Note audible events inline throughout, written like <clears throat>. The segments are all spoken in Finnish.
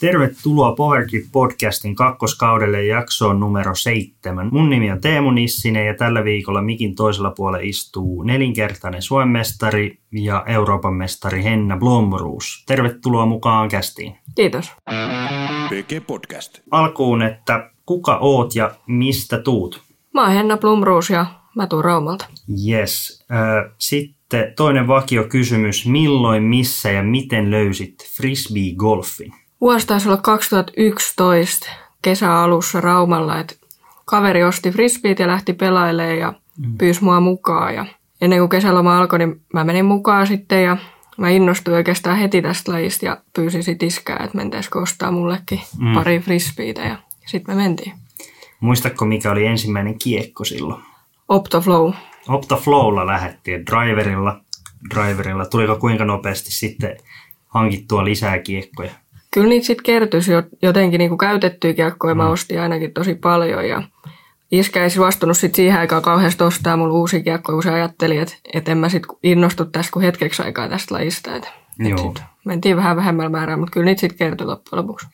Tervetuloa Powerkid podcastin kakkoskaudelle jaksoon numero seitsemän. Mun nimi on Teemu Nissinen ja tällä viikolla mikin toisella puolella istuu nelinkertainen Suomen mestari ja Euroopan mestari Henna Blomruus. Tervetuloa mukaan kästiin. Kiitos. PG Podcast. Alkuun, että kuka oot ja mistä tuut? Mä oon Henna Blumruus ja mä tuun Raumalta. Yes. Sitten toinen vakio kysymys. Milloin, missä ja miten löysit frisbee-golfin? Vuosi taisi olla 2011 kesäalussa Raumalla, että kaveri osti frisbeet ja lähti pelailemaan ja pyysi mua mukaan. Ja ennen kuin kesäloma alkoi, niin mä menin mukaan sitten ja mä innostuin oikeastaan heti tästä lajista ja pyysin sit iskää, että mentäisikö ostaa mullekin mm. pari frisbeitä ja sitten me mentiin. Muistatko, mikä oli ensimmäinen kiekko silloin? Optoflow. Optaflowlla lähettiin driverilla. driverilla. Tuliko kuinka nopeasti sitten hankittua lisää kiekkoja? Kyllä niitä sitten kertyi jotenkin niin käytettyä kiekkoja. Mä ostin ainakin tosi paljon ja Iskä ei vastunut sit siihen aikaan kauheasti ostaa mulle uusi kiekko, kun se ajatteli, että, että en mä sitten innostu tästä kuin hetkeksi aikaa tästä lajista. Että, Joo. sit mentiin vähän vähemmällä määrää, mutta kyllä niitä sitten kertyi loppujen lopuksi.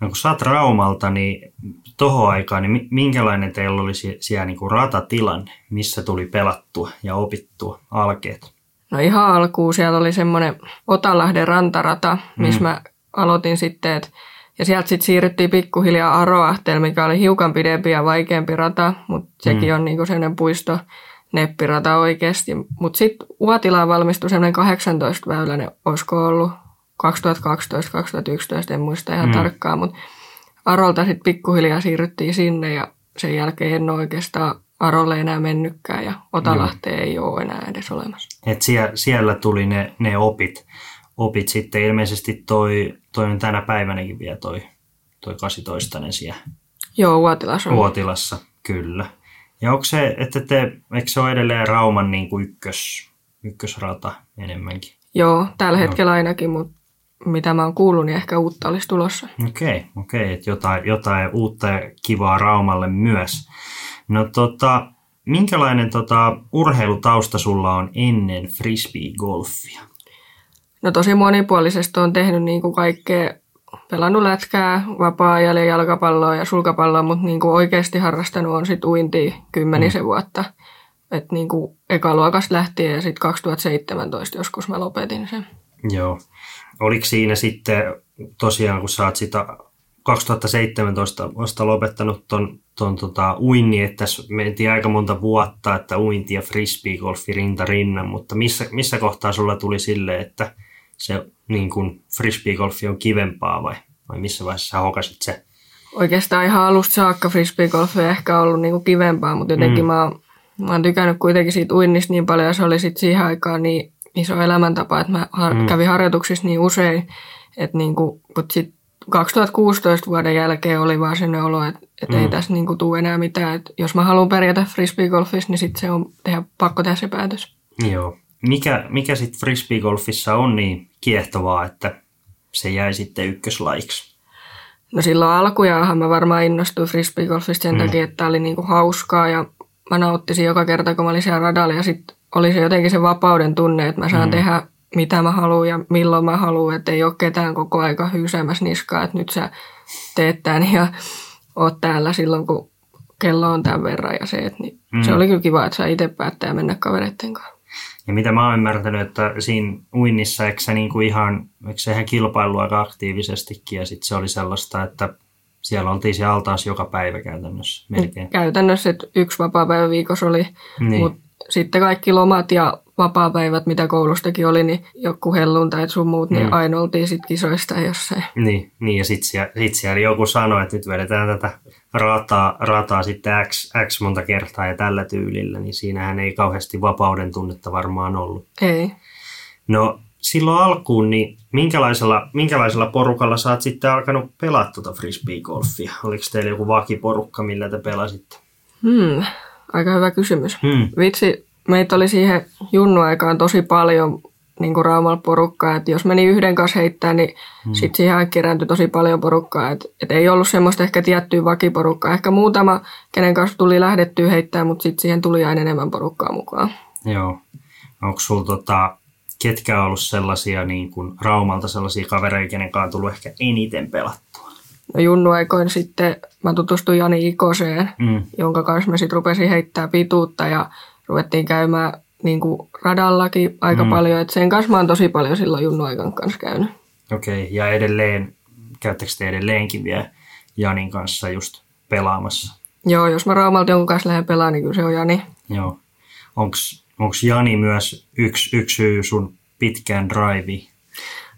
No kun sä oot Raumalta, niin tohon aikaan, niin mi- minkälainen teillä oli sie- siellä niin kuin ratatilanne, missä tuli pelattua ja opittua alkeet? No ihan alkuun siellä oli semmoinen Otalahden rantarata, missä mä aloitin sitten, et, ja sieltä sitten siirryttiin pikkuhiljaa Aroahtel, mikä oli hiukan pidempi ja vaikeampi rata, mutta sekin on niinku sellainen puisto neppirata oikeasti. Mutta sitten Uotilaan valmistui semmoinen 18 väyläinen, olisiko ollut 2012-2011, en muista ihan Mm. tarkkaan, mutta Arolta sitten pikkuhiljaa siirryttiin sinne ja sen jälkeen en ole oikeastaan Arolle enää mennytkään ja Otalahteen ei ole enää edes olemassa. Et siellä, siellä tuli ne, ne opit, opit sitten. Ilmeisesti toi, toi on tänä päivänäkin vielä toi, toi 18 siellä Joo, Uotilassa on. Uotilassa, kyllä. Ja onko se, että te, eikö se ole edelleen Rauman niin kuin ykkös, ykkösrata enemmänkin? Joo, tällä hetkellä ainakin, mutta mitä mä oon kuullut, niin ehkä uutta olisi tulossa. Okei, okei, että jotain, jotain uutta ja kivaa Raumalle myös. No tota, minkälainen tota, urheilutausta sulla on ennen frisbee-golfia? No tosi monipuolisesti on tehnyt niin kuin kaikkea, pelannut lätkää, vapaa-ajalla, jalkapalloa ja sulkapalloa, mutta niin kuin oikeasti harrastanut on sitten uintia kymmenisen mm. vuotta. Et niin kuin ekaluokasta lähtien ja sitten 2017 joskus mä lopetin sen. Joo. Oliko siinä sitten tosiaan, kun sä oot sitä 2017 vasta lopettanut ton, ton tota, uinni, että mentiin aika monta vuotta, että uinti ja frisbeegolfi rinta rinnan, mutta missä, missä kohtaa sulla tuli sille, että se niin kun frisbeegolfi on kivempaa vai, vai missä vaiheessa sä hokasit se? Oikeastaan ihan alusta saakka frisbeegolf ei ehkä ollut niin kuin kivempaa, mutta jotenkin mm. mä, oon, mä oon tykännyt kuitenkin siitä uinnista niin paljon ja se oli sitten siihen aikaan niin iso elämäntapa, että mä har- mm. kävin harjoituksissa niin usein, että niin kuin, mutta sitten 2016 vuoden jälkeen oli vaan sellainen olo, että, että mm. ei tässä niin kuin tule enää mitään. Että jos mä haluan pärjätä frisbeegolfissa, niin sitten se on tehdä, pakko tehdä se päätös. Joo. Mikä, mikä sitten frisbeegolfissa on niin kiehtovaa, että se jäi sitten ykköslajiksi? No silloin alkujaanhan mä varmaan innostuin frisbeegolfista sen mm. takia, että tää oli niinku hauskaa ja mä nauttisin joka kerta, kun mä olin siellä radalla ja sitten oli se jotenkin se vapauden tunne, että mä saan mm. tehdä mitä mä haluan ja milloin mä haluan, että ei ole ketään koko aika hyysäämässä niskaa, että nyt sä teet tämän ja oot täällä silloin, kun kello on tämän verran ja se, että niin mm. se oli kyllä kiva, että saa itse päättää mennä kavereitten kanssa. Ja mitä mä oon ymmärtänyt, että siinä uinnissa, eikö se niinku ihan, eikö se ihan kilpailu aika aktiivisestikin ja sitten se oli sellaista, että siellä oltiin siellä altaas joka päivä käytännössä melkein. Käytännössä että yksi vapaa-päivä viikossa oli, Niin. mutta sitten kaikki lomat ja vapaa-päivät, mitä koulustakin oli, niin joku helluntait sun muut, niin Mm. aina oltiin sitten kisoista jossain. Niin, niin ja sitten siellä, sit siellä joku sanoi, että nyt vedetään tätä rataa, rataa sitten X, X monta kertaa ja tällä tyylillä, niin siinähän ei kauheasti vapauden tunnetta varmaan ollut. Ei. No silloin alkuun, niin minkälaisella, minkälaisella porukalla sä oot sitten alkanut pelaa tuota frisbee-golfia? Oliko teillä joku vakiporukka, millä te pelasitte? Hmm, aika hyvä kysymys. Hmm. Vitsi, meitä oli siihen junnuaikaan tosi paljon niin kuin Raumalla porukkaa, että jos meni yhden kanssa heittää, niin hmm. sitten siihen kerääntyi tosi paljon porukkaa. Että et ei ollut semmoista ehkä tiettyä vakiporukkaa. Ehkä muutama, kenen kanssa tuli lähdettyä heittää, mutta sitten siihen tuli aina enemmän porukkaa mukaan. Joo. Onko sulla tota, ketkä on ollut sellaisia niin kuin Raumalta sellaisia kavereita, kenen kanssa on tullut ehkä eniten pelattua? No Junnu aikoin sitten mä tutustuin Jani Ikoseen, Mm. jonka kanssa mä sitten rupesin heittää pituutta ja ruvettiin käymään niin kuin radallakin aika Mm. paljon. Et sen kanssa mä oon tosi paljon silloin Junnu aikan kanssa käynyt. Okei, okay. ja edelleen, käyttäkö te edelleenkin vielä Janin kanssa just pelaamassa? Joo, jos mä Raumalta jonkun kanssa lähden pelaamaan, niin kyllä se on Jani. Joo. Onko Jani myös yksi, yksi syy sun pitkään driveen?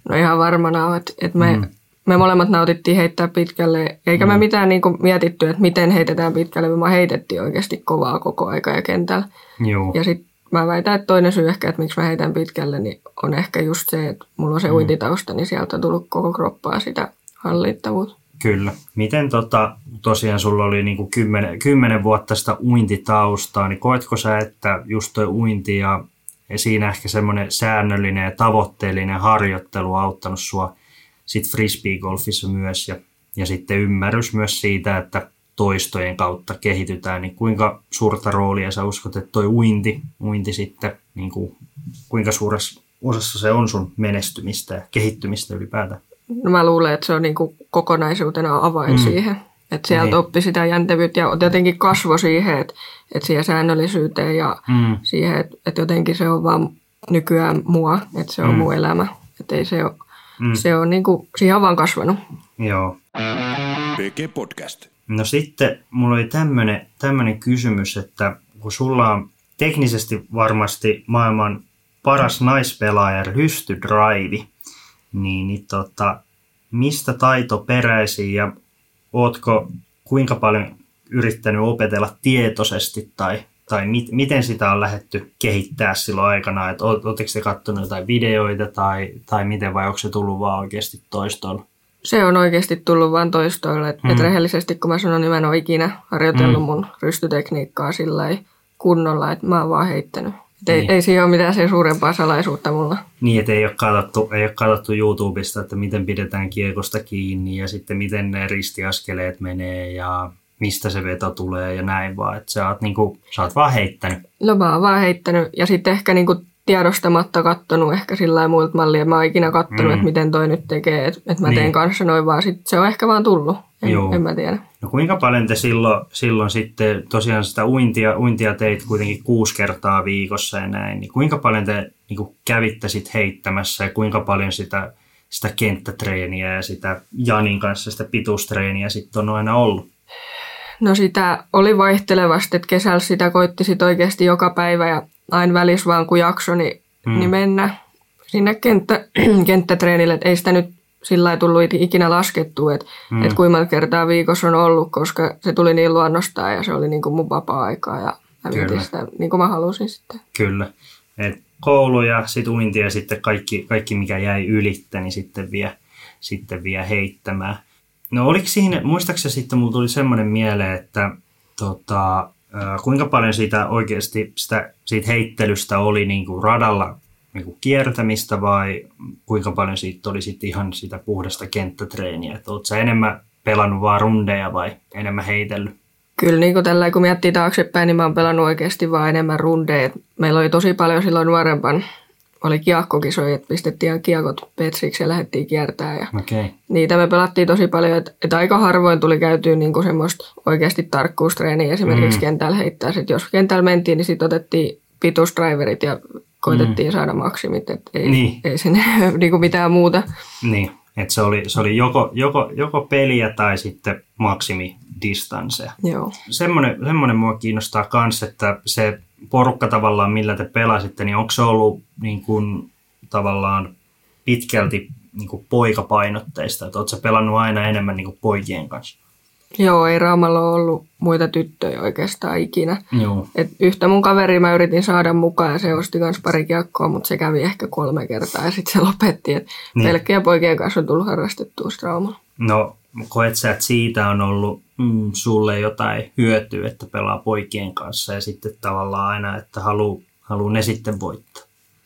No ihan varmana on, että, että me, Mm. Me molemmat nautittiin heittää pitkälle, eikä mm. me mitään niin kuin mietitty, että miten heitetään pitkälle, vaan heitettiin oikeasti kovaa koko aika ja kentällä. Joo. Ja sitten mä väitän, että toinen syy ehkä, että miksi mä heitän pitkälle, niin on ehkä just se, että mulla on se mm. uintitausta, niin sieltä on tullut koko kroppaa sitä hallittavuutta. Kyllä. Miten tota, tosiaan sulla oli niinku kymmenen, kymmenen vuotta sitä uintitaustaa, niin koetko sä, että just toi uinti ja, ja siinä ehkä semmoinen säännöllinen ja tavoitteellinen harjoittelu on auttanut sua sit frisbeegolfissa myös ja, ja sitten ymmärrys myös siitä, että toistojen kautta kehitytään, niin kuinka suurta roolia sä uskot, että toi uinti, uinti sitten, niin kuin, kuinka suuressa osassa se on sun menestymistä ja kehittymistä ylipäätään? No mä luulen, että se on niin kuin kokonaisuutena avain Mm. siihen. Että sieltä Niin. oppi sitä jäntevyyttä ja jotenkin kasvo siihen, että, että siihen säännöllisyyteen ja Mm. siihen, että, että jotenkin se on vaan nykyään mua, että se on mm. mun elämä. Että ei se ole, Mm. se on niin kuin, siihen on vaan kasvanut. Joo. PG Podcast. No sitten mulla oli tämmönen, tämmönen kysymys, että kun sulla on teknisesti varmasti maailman paras naispelaaja Rysty Drive, niin, niin tota, mistä taito peräisin ja ootko kuinka paljon yrittänyt opetella tietoisesti tai, tai mit, miten sitä on lähetty kehittää silloin aikana, että oletteko te katsonut jotain videoita tai, tai miten vai onko se tullut vaan oikeasti toistolla? Se on oikeasti tullut vain toistoille. Että et rehellisesti, kun mä sanon, niin mä en ole ikinä harjoitellut Mm. mun rystytekniikkaa sillä kunnolla, että mä oon vaan heittänyt. Et ei, Niin. ei siihen ole mitään sen suurempaa salaisuutta mulla. Niin, että ei ole, katsottu, ei ole katsottu YouTubesta, että miten pidetään kiekosta kiinni ja sitten miten ne ristiaskeleet menee ja mistä se veto tulee ja näin vaan. Että sä oot, niinku, sä oot vaan heittänyt. No mä oon vaan heittänyt ja sitten ehkä niinku tiedostamatta kattonut ehkä sillä lailla muilta mallia. Mä oon ikinä kattonut, Mm. että miten toi nyt tekee, että et mä Niin. niin. teen kanssa noin vaan. Sit se on ehkä vaan tullut. En, Joo. en mä tiedä. No kuinka paljon te silloin, silloin sitten tosiaan sitä uintia, uintia teit kuitenkin kuusi kertaa viikossa ja näin, niin kuinka paljon te niin kuin kävitte sit heittämässä ja kuinka paljon sitä, sitä kenttätreeniä ja sitä Janin kanssa sitä pituustreeniä sitten on aina ollut? No sitä oli vaihtelevasti, että kesällä sitä koitti sit oikeasti joka päivä ja aina välissä vaan kun jakso, niin, Mm. niin mennä sinne kenttä, <clears throat> kenttätreenille. Et ei sitä nyt sillä lailla tullut ikinä laskettua, että Mm. et kuinka monta kertaa viikossa on ollut, koska se tuli niin luonnostaan ja se oli niin kuin mun vapaa-aikaa ja mä sitä niin kuin mä halusin sitten. Kyllä. Et koulu ja sitten uinti ja sitten kaikki, kaikki, mikä jäi ylittä, niin sitten vie, sitten vie heittämään. No oliko siinä, muistaakseni sitten mulla tuli semmoinen mieleen, että tota, kuinka paljon siitä oikeasti sitä, siitä heittelystä oli niin kuin radalla niin kuin kiertämistä vai kuinka paljon siitä oli sitten ihan sitä puhdasta kenttätreeniä? Että oletko enemmän pelannut vaan rundeja vai enemmän heitellyt? Kyllä niin kuin tällä kun miettii taaksepäin, niin mä oon pelannut oikeasti vaan enemmän rundeja. Meillä oli tosi paljon silloin nuorempan, oli kiekkokisoja, että pistettiin kiekot petsiksi ja lähdettiin kiertämään. Ja. Okay. niitä me pelattiin tosi paljon, että, että aika harvoin tuli käytyä niin kuin semmoista oikeasti tarkkuustreeniä esimerkiksi Mm. kentällä heittää. Sitten jos kentällä mentiin, niin sitten otettiin pituusdriverit ja koitettiin mm. saada maksimit, että ei, Niin. ei sinne <laughs> niin kuin mitään muuta. Niin, että se oli, se oli joko, joko, joko peliä tai sitten maksimidistansseja. Joo. Semmoinen, semmoinen mua kiinnostaa myös, että se porukka tavallaan, millä te pelasitte, niin onko se ollut niin kuin, tavallaan pitkälti niin kuin poikapainotteista, että oletko pelannut aina enemmän niin kuin poikien kanssa? Joo, ei Raumalla ole ollut muita tyttöjä oikeastaan ikinä. Joo. Et yhtä mun kaveri mä yritin saada mukaan ja se osti myös pari kiekkoa, mutta se kävi ehkä kolme kertaa ja sitten se lopetti. Et Niin. Pelkkiä poikien kanssa on tullut harrastettua Raumalla. No, koet sä, että siitä on ollut mm, sulle jotain hyötyä, että pelaa poikien kanssa ja sitten tavallaan aina, että haluaa haluu ne sitten voittaa?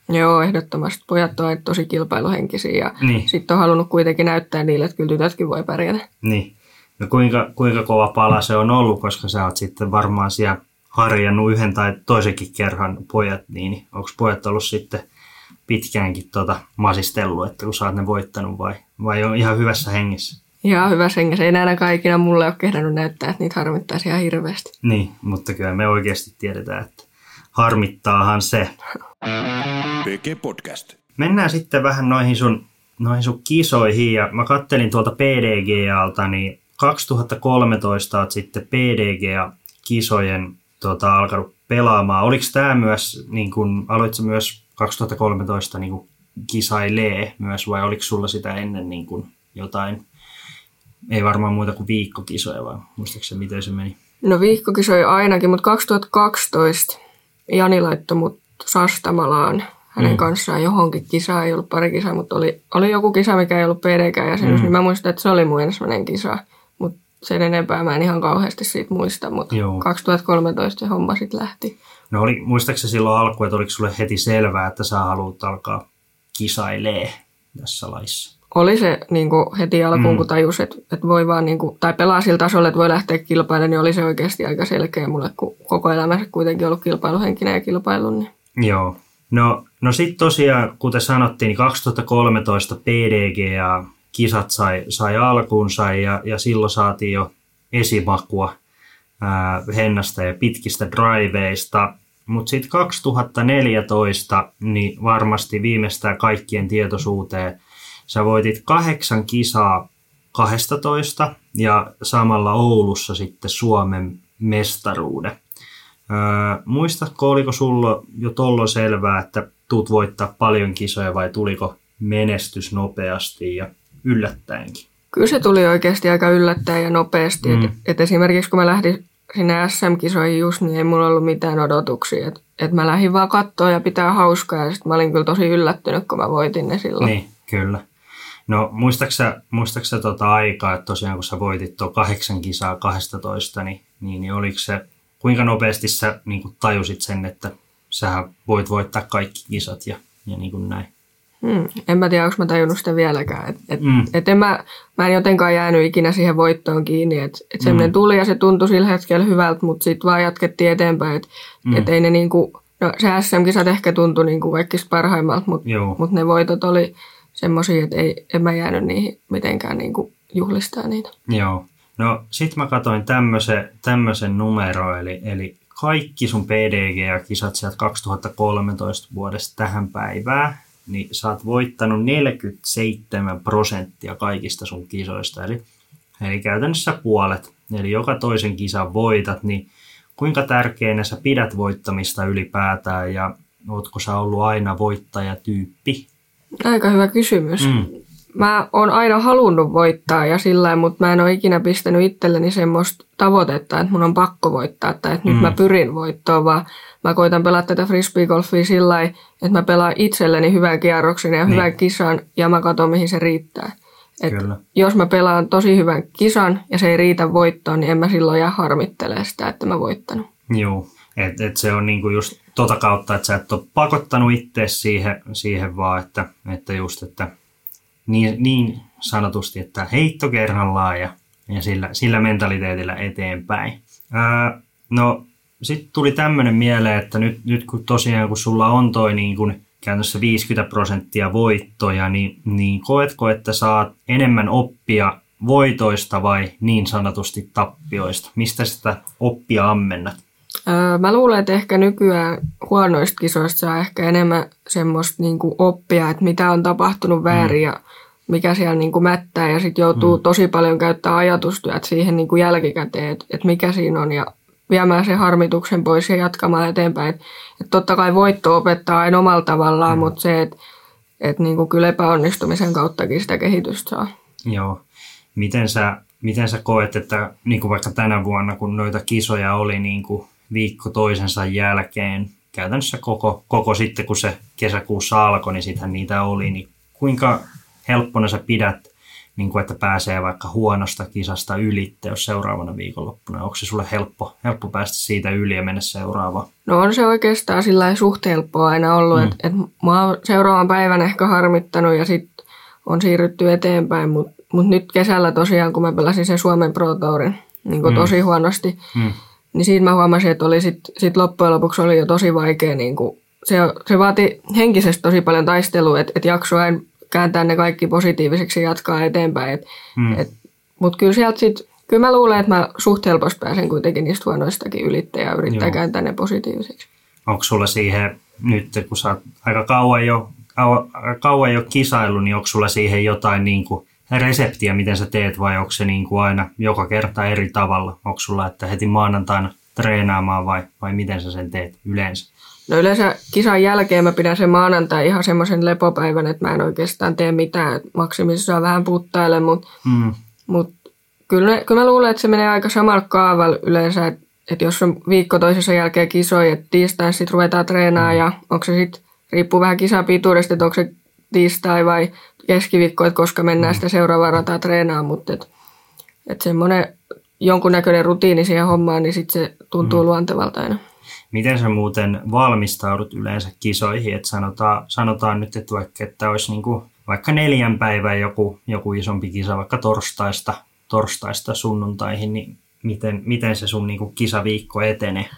Joo, ehdottomasti. Pojat on tosi kilpailuhenkisiä ja Niin. sitten on halunnut kuitenkin näyttää niille, että kyllä tytötkin voi pärjätä. Niin. No kuinka, kuinka kova pala se on ollut, koska sä oot sitten varmaan siellä harjannut yhden tai toisenkin kerran pojat, niin onko pojat ollut sitten pitkäänkin tota masistellut, että kun sä oot ne voittanut vai, vai on ihan hyvässä hengessä? Ihan hyvä hengessä. Ei ainakaan ikinä mulle ole kehdannut näyttää, että niitä harmittaisi ihan hirveästi. Niin, mutta kyllä me oikeasti tiedetään, että harmittaahan se. PG Podcast. Mennään sitten vähän noihin sun, noihin sun kisoihin ja mä kattelin tuolta PDG-alta, niin 2013 oot sitten PDG-kisojen tota, alkanut pelaamaan. Oliko tämä myös, niin kun, aloitko myös 2013 niin kun kisailee myös vai oliko sulla sitä ennen niin kun jotain, ei varmaan muuta kuin viikkokisoja vai muistaakseni miten se meni? No viikkokisoja ainakin, mutta 2012 Jani laittoi mut Sastamalaan hänen mm. kanssaan johonkin kisaan. Ei ollut pari kisaa, mutta oli, oli joku kisa, mikä ei ollut PDK-jäsenyys. Mm. Niin mä muistan, että se oli mun ensimmäinen kisa. Mutta sen enempää mä en ihan kauheasti siitä muista. Mutta 2013 se homma sitten lähti. No oli, muistaakseni silloin alku, että oliko sulle heti selvää, että sä haluat alkaa kisailee tässä laissa? Oli se niin kuin heti alkuun, mm. kun tajus, että, että voi vaan, niin kuin, tai pelaa sillä tasolla, että voi lähteä kilpailemaan, niin oli se oikeasti aika selkeä mulle, kun koko elämänsä kuitenkin ollut kilpailuhenkinen ja kilpailu. Niin. Joo. No, no sitten tosiaan, kuten sanottiin, niin 2013 PDG ja kisat sai, sai alkuunsa ja, ja silloin saatiin jo esimakua ää, hennasta ja pitkistä driveista. Mutta sitten 2014, niin varmasti viimeistään kaikkien tietoisuuteen, sä voitit kahdeksan kisaa 12 ja samalla Oulussa sitten Suomen mestaruuden. Öö, muistatko, oliko sulla jo tollo selvää, että tuut voittaa paljon kisoja vai tuliko menestys nopeasti ja yllättäenkin? Kyllä se tuli oikeasti aika yllättäen ja nopeasti. Mm. Et, et esimerkiksi kun mä lähdin sinne SM-kisoihin just, niin ei mulla ollut mitään odotuksia. Että et mä lähdin vaan katsoa ja pitää hauskaa ja sitten mä olin kyllä tosi yllättynyt, kun mä voitin ne silloin. Niin, kyllä. No muistaaksä, muistaaksä tota aikaa, että tosiaan kun sä voitit tuo kahdeksan kisaa 12, niin, niin, niin oliko se kuinka nopeasti sä niin kuin tajusit sen, että sä voit voittaa kaikki kisat ja, ja niin kuin näin? Hmm. En mä tiedä, onko mä tajunnut sitä vieläkään. Et, et, mm. et en mä, mä en jotenkaan jäänyt ikinä siihen voittoon kiinni. Et, et semmoinen mm. tuli ja se tuntui sillä hetkellä hyvältä, mutta sitten vaan jatkettiin eteenpäin. Että mm. et ei ne niinku, no se SM-kisat ehkä tuntui niinku kaikista parhaimmalta, mutta mut ne voitot oli semmoisia, että ei, en mä jäänyt niihin mitenkään niinku juhlistaa niitä. Joo. No sit mä katsoin tämmöisen, numero, eli, eli kaikki sun PDG ja kisat sieltä 2013 vuodesta tähän päivään, niin sä oot voittanut 47 prosenttia kaikista sun kisoista, eli, eli käytännössä puolet. Eli joka toisen kisan voitat, niin kuinka tärkeänä sä pidät voittamista ylipäätään ja ootko sä ollut aina voittajatyyppi? Aika hyvä kysymys. Mm mä oon aina halunnut voittaa ja sillä mutta mä en ole ikinä pistänyt itselleni semmoista tavoitetta, että mun on pakko voittaa tai että mm. nyt mä mm. pyrin voittoon, vaan mä koitan pelata tätä frisbeegolfia sillä että mä pelaan itselleni hyvän kierroksen ja niin. hyvän kisan ja mä katson mihin se riittää. Et Kyllä. Jos mä pelaan tosi hyvän kisan ja se ei riitä voittoon, niin en mä silloin jää harmittelee sitä, että mä voittanut. Joo, et, et se on niinku just tota kautta, että sä et ole pakottanut itse siihen, siihen vaan, että, että just, että niin, niin sanotusti, että heitto kerrallaan ja, ja sillä, sillä mentaliteetillä eteenpäin. Ää, no sitten tuli tämmöinen mieleen, että nyt, nyt kun tosiaan kun sulla on toi niin kun käytännössä 50 prosenttia voittoja, niin, niin koetko, että saat enemmän oppia voitoista vai niin sanotusti tappioista? Mistä sitä oppia ammennat? Mä luulen, että ehkä nykyään huonoista kisoista saa ehkä enemmän semmoista niin kuin oppia, että mitä on tapahtunut väärin mm. ja mikä siellä niin kuin mättää ja sitten joutuu mm. tosi paljon käyttää ajatustyöt siihen niin kuin jälkikäteen, että, että mikä siinä on ja viemään sen harmituksen pois ja jatkamaan eteenpäin. Että, että totta kai voitto opettaa aina omalla tavallaan, mm. mutta se, että, että niin kuin kyllä epäonnistumisen kauttakin sitä kehitystä saa. Joo. Miten sä, miten sä koet, että niin kuin vaikka tänä vuonna, kun noita kisoja oli niin kuin viikko toisensa jälkeen, käytännössä koko, koko sitten, kun se kesäkuussa alkoi, niin sittenhän niitä oli, niin kuinka helppona sä pidät, niin kuin, että pääsee vaikka huonosta kisasta ylitte, jos seuraavana viikonloppuna. Onko se sulle helppo, helppo päästä siitä yli ja mennä seuraavaan? No on se oikeastaan sillä suht helppoa aina ollut, mm. että et mä oon seuraavan päivän ehkä harmittanut ja sitten on siirrytty eteenpäin, mutta mut nyt kesällä tosiaan, kun mä pelasin sen Suomen Pro Tourin niin mm. tosi huonosti, mm. Niin siinä mä huomasin, että oli sit, sit loppujen lopuksi oli jo tosi vaikea niin kuin se, se vaati henkisesti tosi paljon taistelua, että et jaksoi aina kääntää ne kaikki positiiviseksi ja jatkaa eteenpäin. Mm. Mutta kyllä sieltä sitten, kyllä mä luulen, että mä suht helposti pääsen kuitenkin niistä huonoistakin ylittää ja yrittää Joo. kääntää ne positiiviseksi. Onko sulla siihen nyt, kun sä oot aika kauan jo, kauan, kauan jo kisailu, niin onko sulla siihen jotain niin kuin reseptiä, miten sä teet vai onko se niin kuin aina joka kerta eri tavalla? Onko sulla, että heti maanantaina treenaamaan vai, vai miten sä sen teet yleensä? No yleensä kisan jälkeen mä pidän sen maanantai ihan semmoisen lepopäivän, että mä en oikeastaan tee mitään. Maksimissaan vähän puttaile, mutta Mm. mut kyllä, kyllä mä luulen, että se menee aika samalla kaavalla yleensä, että et jos on viikko toisessa jälkeen kisoja, että tiistaina sitten ruvetaan treenaamaan ja onko se sitten, riippuu vähän kisan pituudesta, että onko se tiistai vai keskiviikko, että koska mennään sitä seuraavaa rataa treenaamaan, mutta et, et semmoinen jonkunnäköinen rutiini siihen hommaan, niin sitten se tuntuu mm. luontevalta aina. Miten sä muuten valmistaudut yleensä kisoihin? Et sanotaan, sanotaan nyt, että vaikka että olisi niinku, vaikka neljän päivän joku, joku isompi kisa, vaikka torstaista, torstaista sunnuntaihin, niin miten, miten se sun niinku kisaviikko etenee?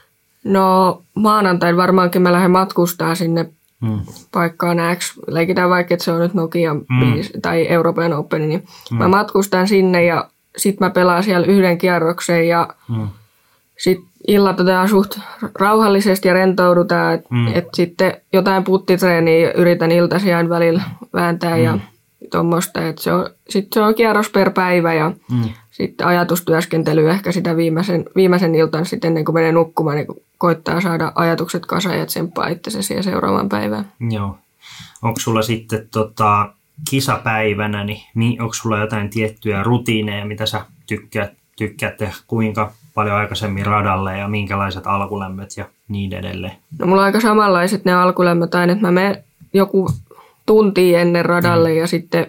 No maanantain varmaankin mä lähden matkustaa sinne Mm. paikkaan X. Leikitään vaikka, että se on nyt Nokia Mm. 5 tai Euroopan Open, niin mä matkustan sinne ja sit mä pelaan siellä yhden kierroksen ja Mm. sit illat otetaan suht rauhallisesti ja rentoudutaan. Et, Mm. et sitten jotain puttitreeniä yritän iltaisin aina välillä vääntää Mm. ja tuommoista. Et se on, sit se on kierros per päivä ja Mm. sitten ajatustyöskentely ehkä sitä viimeisen, viimeisen iltan sitten ennen kuin menee nukkumaan, niin koittaa saada ajatukset kasaan ja tsemppaa itsensä siihen seuraavaan päivään. Joo. Onko sulla sitten tota, kisapäivänä, niin, niin onko sulla jotain tiettyjä rutiineja, mitä sä tykkäät, tykkäät tehdä, kuinka paljon aikaisemmin radalle ja minkälaiset alkulämmöt ja niin edelleen? No mulla on aika samanlaiset ne alkulämmöt aina, että mä menen joku tunti ennen radalle ja sitten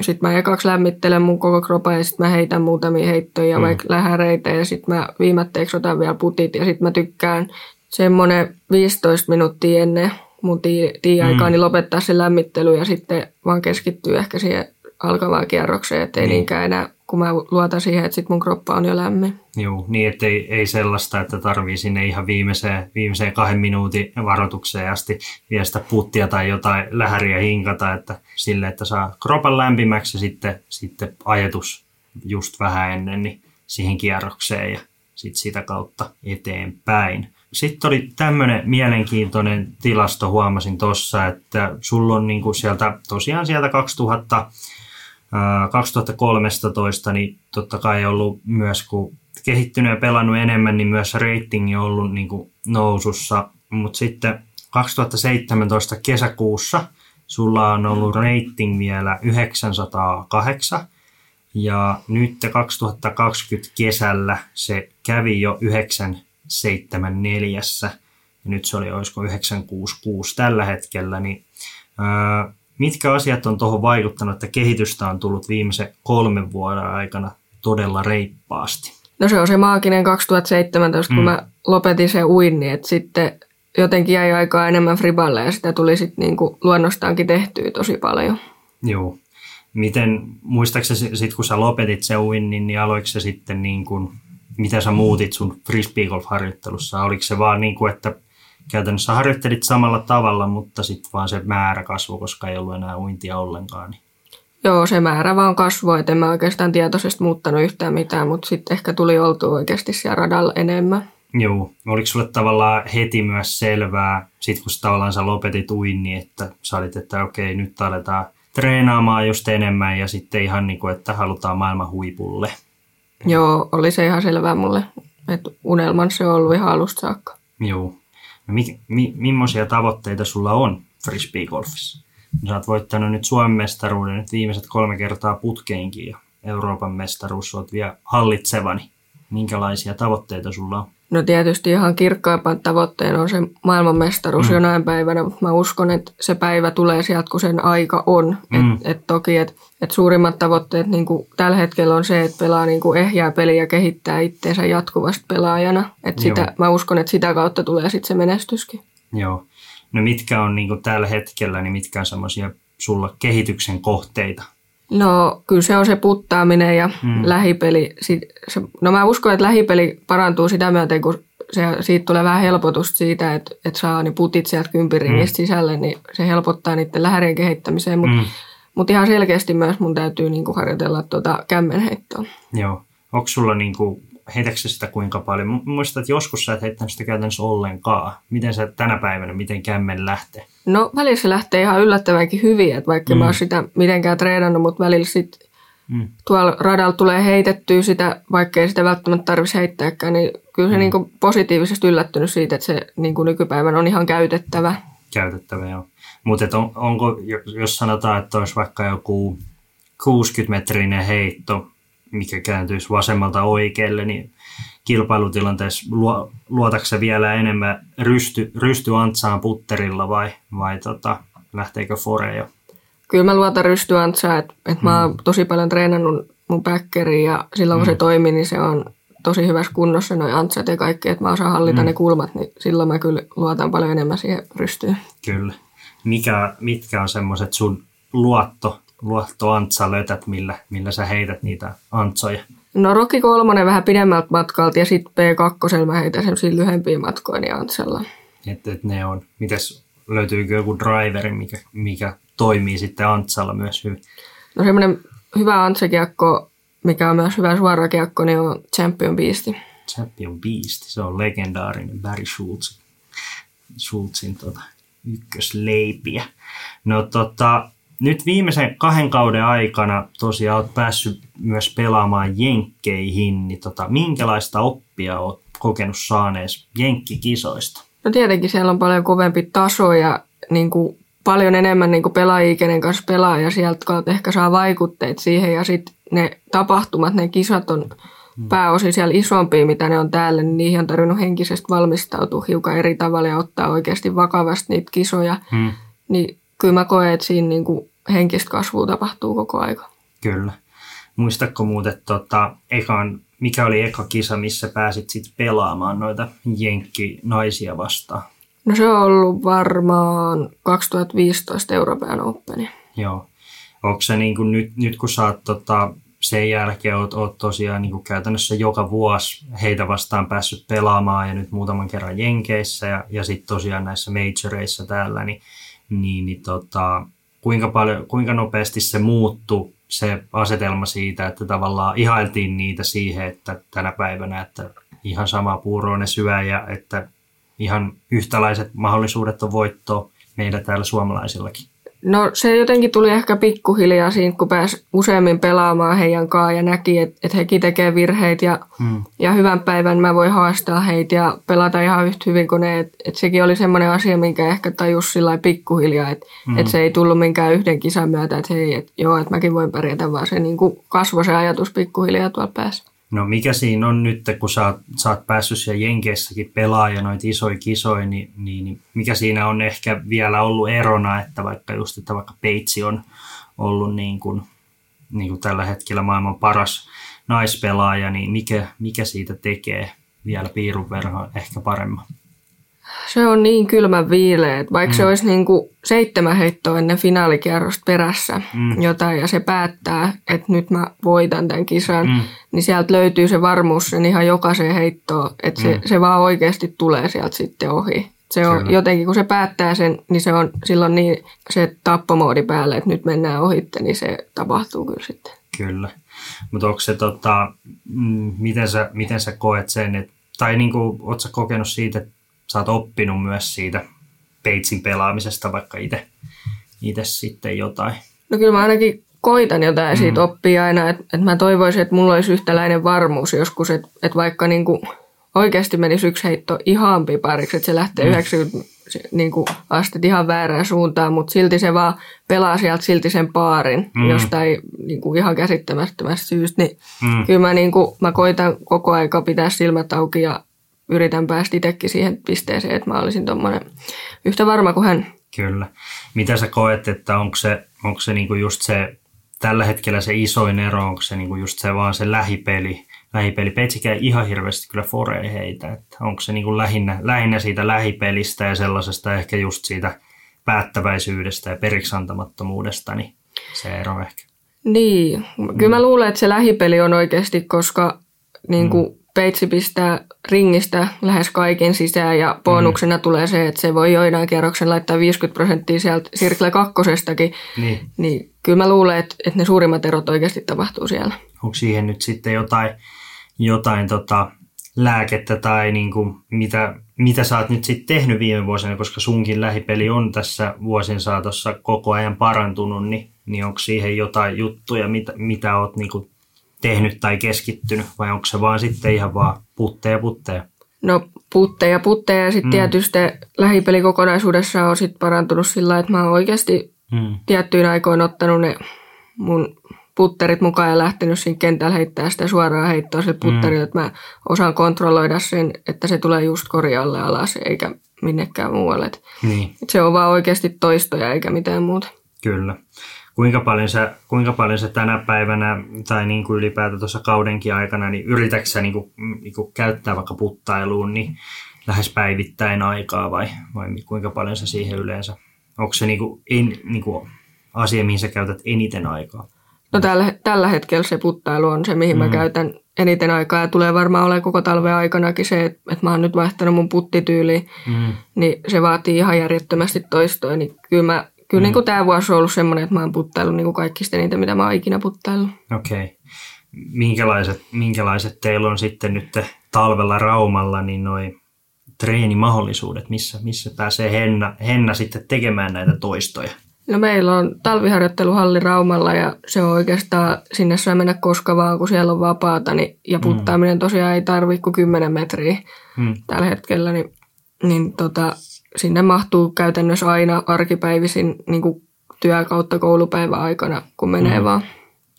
sit mä ekaksi lämmittelen mun koko kropan ja sitten mä heitän muutamia heittoja, mm. vaikka lähäreitä ja sitten mä viimatteeksi otan vielä putit ja sitten mä tykkään semmoinen 15 minuuttia ennen mun tii-aikaa Mm. niin lopettaa se lämmittely ja sitten vaan keskittyy ehkä siihen alkavaan kierrokseen, ettei niin. niinkään enää, kun mä luotan siihen, että sit mun kroppa on jo lämmin. Joo, niin ettei ei sellaista, että tarvii sinne ihan viimeiseen, viimeiseen kahden minuutin varoitukseen asti vielä sitä puttia tai jotain lähäriä hinkata, että sille, että saa kropan lämpimäksi ja sitten, sitten ajatus just vähän ennen niin siihen kierrokseen ja sitten sitä kautta eteenpäin. Sitten oli tämmöinen mielenkiintoinen tilasto, huomasin tuossa, että sulla on niinku sieltä, tosiaan sieltä 2000, ää, 2013, niin totta kai ollut myös, kun kehittynyt ja pelannut enemmän, niin myös ratingi on ollut niin kuin nousussa. Mutta sitten 2017 kesäkuussa sulla on ollut rating vielä 908 ja nyt 2020 kesällä se kävi jo 974 ja nyt se oli olisiko 966 tällä hetkellä, niin ää, mitkä asiat on tuohon vaikuttanut, että kehitystä on tullut viimeisen kolmen vuoden aikana todella reippaasti? No se on se maaginen 2017, kun Mm. mä lopetin se uinni, että sitten jotenkin jäi aikaa enemmän friballe ja sitä tuli sitten niinku luonnostaankin tehtyä tosi paljon. Joo. Miten, muistaakseni sitten kun sä lopetit se uinnin, niin aloiko se sitten niin kuin, mitä sä muutit sun frisbeegolf-harjoittelussa? Oliko se vaan niin kuin, että käytännössä harjoittelit samalla tavalla, mutta sitten vaan se määrä kasvoi, koska ei ollut enää uintia ollenkaan? Niin. Joo, se määrä vaan kasvoi, että en mä oikeastaan tietoisesti muuttanut yhtään mitään, mutta sitten ehkä tuli oltua oikeasti siellä radalla enemmän. Joo. Oliko sulle tavallaan heti myös selvää, sit kun tavallaan sä lopetit uinni, että sä olit, että okei, nyt aletaan treenaamaan just enemmän ja sitten ihan niin kuin, että halutaan maailman huipulle. Joo, oli se ihan selvää mulle, että unelman se on ollut ihan alusta saakka. Joo. Mi, mi, millaisia tavoitteita sulla on frisbeegolfissa? Sä oot voittanut nyt Suomen mestaruuden nyt viimeiset kolme kertaa putkeinkin ja Euroopan mestaruus oot vielä hallitsevani. Minkälaisia tavoitteita sulla on? No tietysti ihan kirkkaimpan tavoitteena on se maailmanmestaruus Mm. jonain päivänä, mutta mä uskon, että se päivä tulee sieltä, kun sen aika on. Mm. Et, et toki, että et suurimmat tavoitteet niin tällä hetkellä on se, että pelaa niin ehjää peliä ja kehittää itseensä jatkuvasti pelaajana. Et sitä, Joo. mä uskon, että sitä kautta tulee sitten se menestyskin. Joo. No mitkä on niin tällä hetkellä, niin mitkä on semmoisia sulla kehityksen kohteita? No kyllä se on se puttaaminen ja Mm. lähipeli. No mä uskon, että lähipeli parantuu sitä myöten, kun se, siitä tulee vähän helpotusta siitä, että, että saa ne putit sieltä kympiringistä mm. sisälle, niin se helpottaa niiden lähärien kehittämiseen, mutta mm. mut ihan selkeästi myös mun täytyy niinku harjoitella tuota kämmenheittoa. Joo. Onko sulla niinku, heitätkö sitä kuinka paljon? Muistat, että joskus sä et heittänyt sitä käytännössä ollenkaan. Miten sä tänä päivänä, miten kämmen lähtee? No välillä se lähtee ihan yllättävänkin hyvin, että vaikka mm. mä oon sitä mitenkään treenannut, mutta välillä sitten Mm. Tuolla radalla tulee heitettyä sitä, vaikka ei sitä välttämättä tarvitsisi heittääkään, niin kyllä se mm. niin kuin positiivisesti yllättynyt siitä, että se niin kuin nykypäivän on ihan käytettävä. Käytettävä, joo. Mutta on, onko, jos sanotaan, että olisi vaikka joku 60-metrinen heitto, mikä kääntyisi vasemmalta oikealle, niin kilpailutilanteessa luotakse vielä enemmän rysty, rysty antsaan putterilla vai, vai tota, lähteekö fore jo kyllä mä luotan rystyantsaa, että, että mä oon mm. tosi paljon treenannut mun päkkäriin ja silloin kun mm. se toimii, niin se on tosi hyvässä kunnossa noin antsat ja kaikki, että mä osaan hallita mm. ne kulmat, niin silloin mä kyllä luotan paljon enemmän siihen rystyyn. Kyllä. Mikä, mitkä on semmoiset sun luotto, luottoantsalötät, millä, millä sä heität niitä antsoja? No Rokki kolmonen vähän pidemmältä matkalta ja sitten P2 mä heitän semmoisia lyhempiä matkoja niin antsalla. Että et ne on, mites löytyykö joku driveri, mikä, mikä toimii sitten Antsalla myös hyvin? No semmoinen hyvä Antsakiekko, mikä on myös hyvä suorakiekko, niin on Champion Beast. Champion Beast, se on legendaarinen Barry Schultz, Schultzin tota, ykkösleipiä. No tota, nyt viimeisen kahden kauden aikana tosiaan olet päässyt myös pelaamaan jenkkeihin, niin tota, minkälaista oppia olet kokenut saanees jenkkikisoista? No tietenkin siellä on paljon kovempi taso ja niin kuin paljon enemmän niin pelaajia, kenen kanssa pelaa ja sieltä ehkä saa vaikutteet siihen ja sitten ne tapahtumat, ne kisat on hmm. pääosin siellä isompia, mitä ne on täällä, niin niihin on tarvinnut henkisesti valmistautua hiukan eri tavalla ja ottaa oikeasti vakavasti niitä kisoja. Hmm. Niin kyllä mä koen, että siinä niin kuin henkistä kasvua tapahtuu koko aika. Kyllä. Muistatko muuten, tota, ekan, mikä oli eka kisa, missä pääsit sitten pelaamaan noita jenkki-naisia vastaan? No se on ollut varmaan 2015 Euroopan Open. Joo. Onko se niin kuin nyt, nyt kun sä oot tota, sen jälkeen oot, oot tosiaan niin kuin käytännössä joka vuosi heitä vastaan päässyt pelaamaan ja nyt muutaman kerran Jenkeissä ja, ja sitten tosiaan näissä majoreissa täällä, niin, niin, niin tota, kuinka, paljon, kuinka nopeasti se muuttui se asetelma siitä, että tavallaan ihailtiin niitä siihen, että tänä päivänä, että ihan sama puuroa ne syö ja että ihan yhtälaiset mahdollisuudet on voittoa meidän täällä suomalaisillakin? No se jotenkin tuli ehkä pikkuhiljaa siinä, kun pääsi useammin pelaamaan heidän kanssaan ja näki, että, että hekin tekee virheitä ja, hmm. ja hyvän päivän mä voin haastaa heitä ja pelata ihan yhtä hyvin kuin ne. Että, että sekin oli semmoinen asia, minkä ehkä tajus sillä pikkuhiljaa, että, hmm. että se ei tullut minkään yhden kisan myötä, että hei, että joo, että mäkin voin pärjätä, vaan se niin kasvoi se ajatus pikkuhiljaa tuolla päässä. No mikä siinä on nyt, kun sä oot, sä oot päässyt siellä Jenkeissäkin pelaa ja noita isoja kisoja, niin, niin, niin, mikä siinä on ehkä vielä ollut erona, että vaikka just, että vaikka Peitsi on ollut niin kuin, niin kuin tällä hetkellä maailman paras naispelaaja, niin mikä, mikä siitä tekee vielä piirun verran ehkä paremman? Se on niin kylmän viileä, että vaikka mm. se olisi niin kuin seitsemän heittoa ennen finaalikierrosta perässä mm. jotain ja se päättää, että nyt mä voitan tämän kisan, mm. niin sieltä löytyy se varmuus sen ihan jokaiseen heittoon, että se, mm. se vaan oikeasti tulee sieltä sitten ohi. Se on Kyllä. jotenkin, kun se päättää sen, niin se on silloin niin se tappomoodi päälle, että nyt mennään ohitte, niin se tapahtuu kyllä sitten. Kyllä. Mutta onko se, tota, mm, miten, sä, miten sä koet sen, että, tai niin kuin, ootko kokenut siitä, että sä oot oppinut myös siitä peitsin pelaamisesta vaikka itse sitten jotain? No kyllä mä ainakin koitan jotain mm. siitä oppia aina, että, että mä toivoisin, että mulla olisi yhtäläinen varmuus joskus, että, että vaikka niin kuin oikeasti menisi yksi heitto ihan pipariksi, että se lähtee mm. 90 niin kuin astet ihan väärään suuntaan, mutta silti se vaan pelaa sieltä silti sen paarin mm. jostain niin kuin ihan käsittämättömästä syystä, niin mm. kyllä mä, niin kuin, mä koitan koko aika pitää silmät auki ja yritän päästä itsekin siihen pisteeseen, että mä olisin tuommoinen yhtä varma kuin hän. Kyllä. Mitä sä koet, että onko se, onko se niinku just se, tällä hetkellä se isoin ero, onko se niinku just se vaan se lähipeli, lähipeli. Peitsikään ihan hirveästi kyllä forei heitä, että onko se niinku lähinnä, lähinnä siitä lähipelistä ja sellaisesta ehkä just siitä päättäväisyydestä ja periksantamattomuudesta, niin se ero ehkä. Niin, kyllä mä luulen, että se lähipeli on oikeasti, koska niin kuin mm peitsi pistää ringistä lähes kaiken sisään ja bonuksena mm. tulee se, että se voi joinain kierroksen laittaa 50 prosenttia sieltä Sirkle kakkosestakin. Niin. Niin kyllä mä luulen, että, että ne suurimmat erot oikeasti tapahtuu siellä. Onko siihen nyt sitten jotain, jotain tota, lääkettä tai niin kuin mitä, mitä sä oot nyt sitten tehnyt viime vuosina, koska sunkin lähipeli on tässä vuosien saatossa koko ajan parantunut, niin, niin onko siihen jotain juttuja, mitä, mitä oot niin kuin tehnyt tai keskittynyt, vai onko se vaan sitten ihan vaan putteja putteja? No putteja putteja ja sitten mm. tietysti lähipelikokonaisuudessa on sitten parantunut sillä että mä oon oikeasti mm. tiettyyn aikoin ottanut ne mun putterit mukaan ja lähtenyt siinä kentällä heittää sitä suoraan heittoa sille putterille, mm. että mä osaan kontrolloida sen, että se tulee just korjaalle alas eikä minnekään muualle. Et Niin, se on vaan oikeasti toistoja eikä mitään muuta. kyllä. Kuinka paljon, sä, kuinka paljon sä tänä päivänä tai niin kuin ylipäätään tuossa kaudenkin aikana, niin yritätkö sä niin kuin, niin kuin käyttää vaikka puttailuun niin lähes päivittäin aikaa vai, vai kuinka paljon sä siihen yleensä? Onko se niin kuin, en, niin kuin asia, mihin sä käytät eniten aikaa? No tällä, tällä hetkellä se puttailu on se, mihin mm. mä käytän eniten aikaa ja tulee varmaan olemaan koko talven aikanakin se, että, että mä oon nyt vaihtanut mun puttityyliin, Mm. niin se vaatii ihan järjettömästi toistoa. Niin kyllä, mä, kyllä mm. niin kuin tämä vuosi on ollut semmoinen, että mä oon puttaillut niin kuin kaikista eniten, mitä mä oon ikinä puttaillut. Okei. Okay. Minkälaiset, minkälaiset teillä on sitten nyt talvella Raumalla, niin noi treenimahdollisuudet, missä, missä pääsee Henna, Henna sitten tekemään näitä toistoja? No meillä on talviharjoitteluhalli Raumalla ja se on oikeastaan, sinne saa mennä koska vaan, kun siellä on vapaata. Niin, ja puttaaminen tosiaan ei tarvitse kuin 10 metriä Mm. tällä hetkellä. Niin, niin tota, sinne mahtuu käytännössä aina arkipäivisin niin kuin työ kautta koulupäivän aikana, kun menee mm. vaan.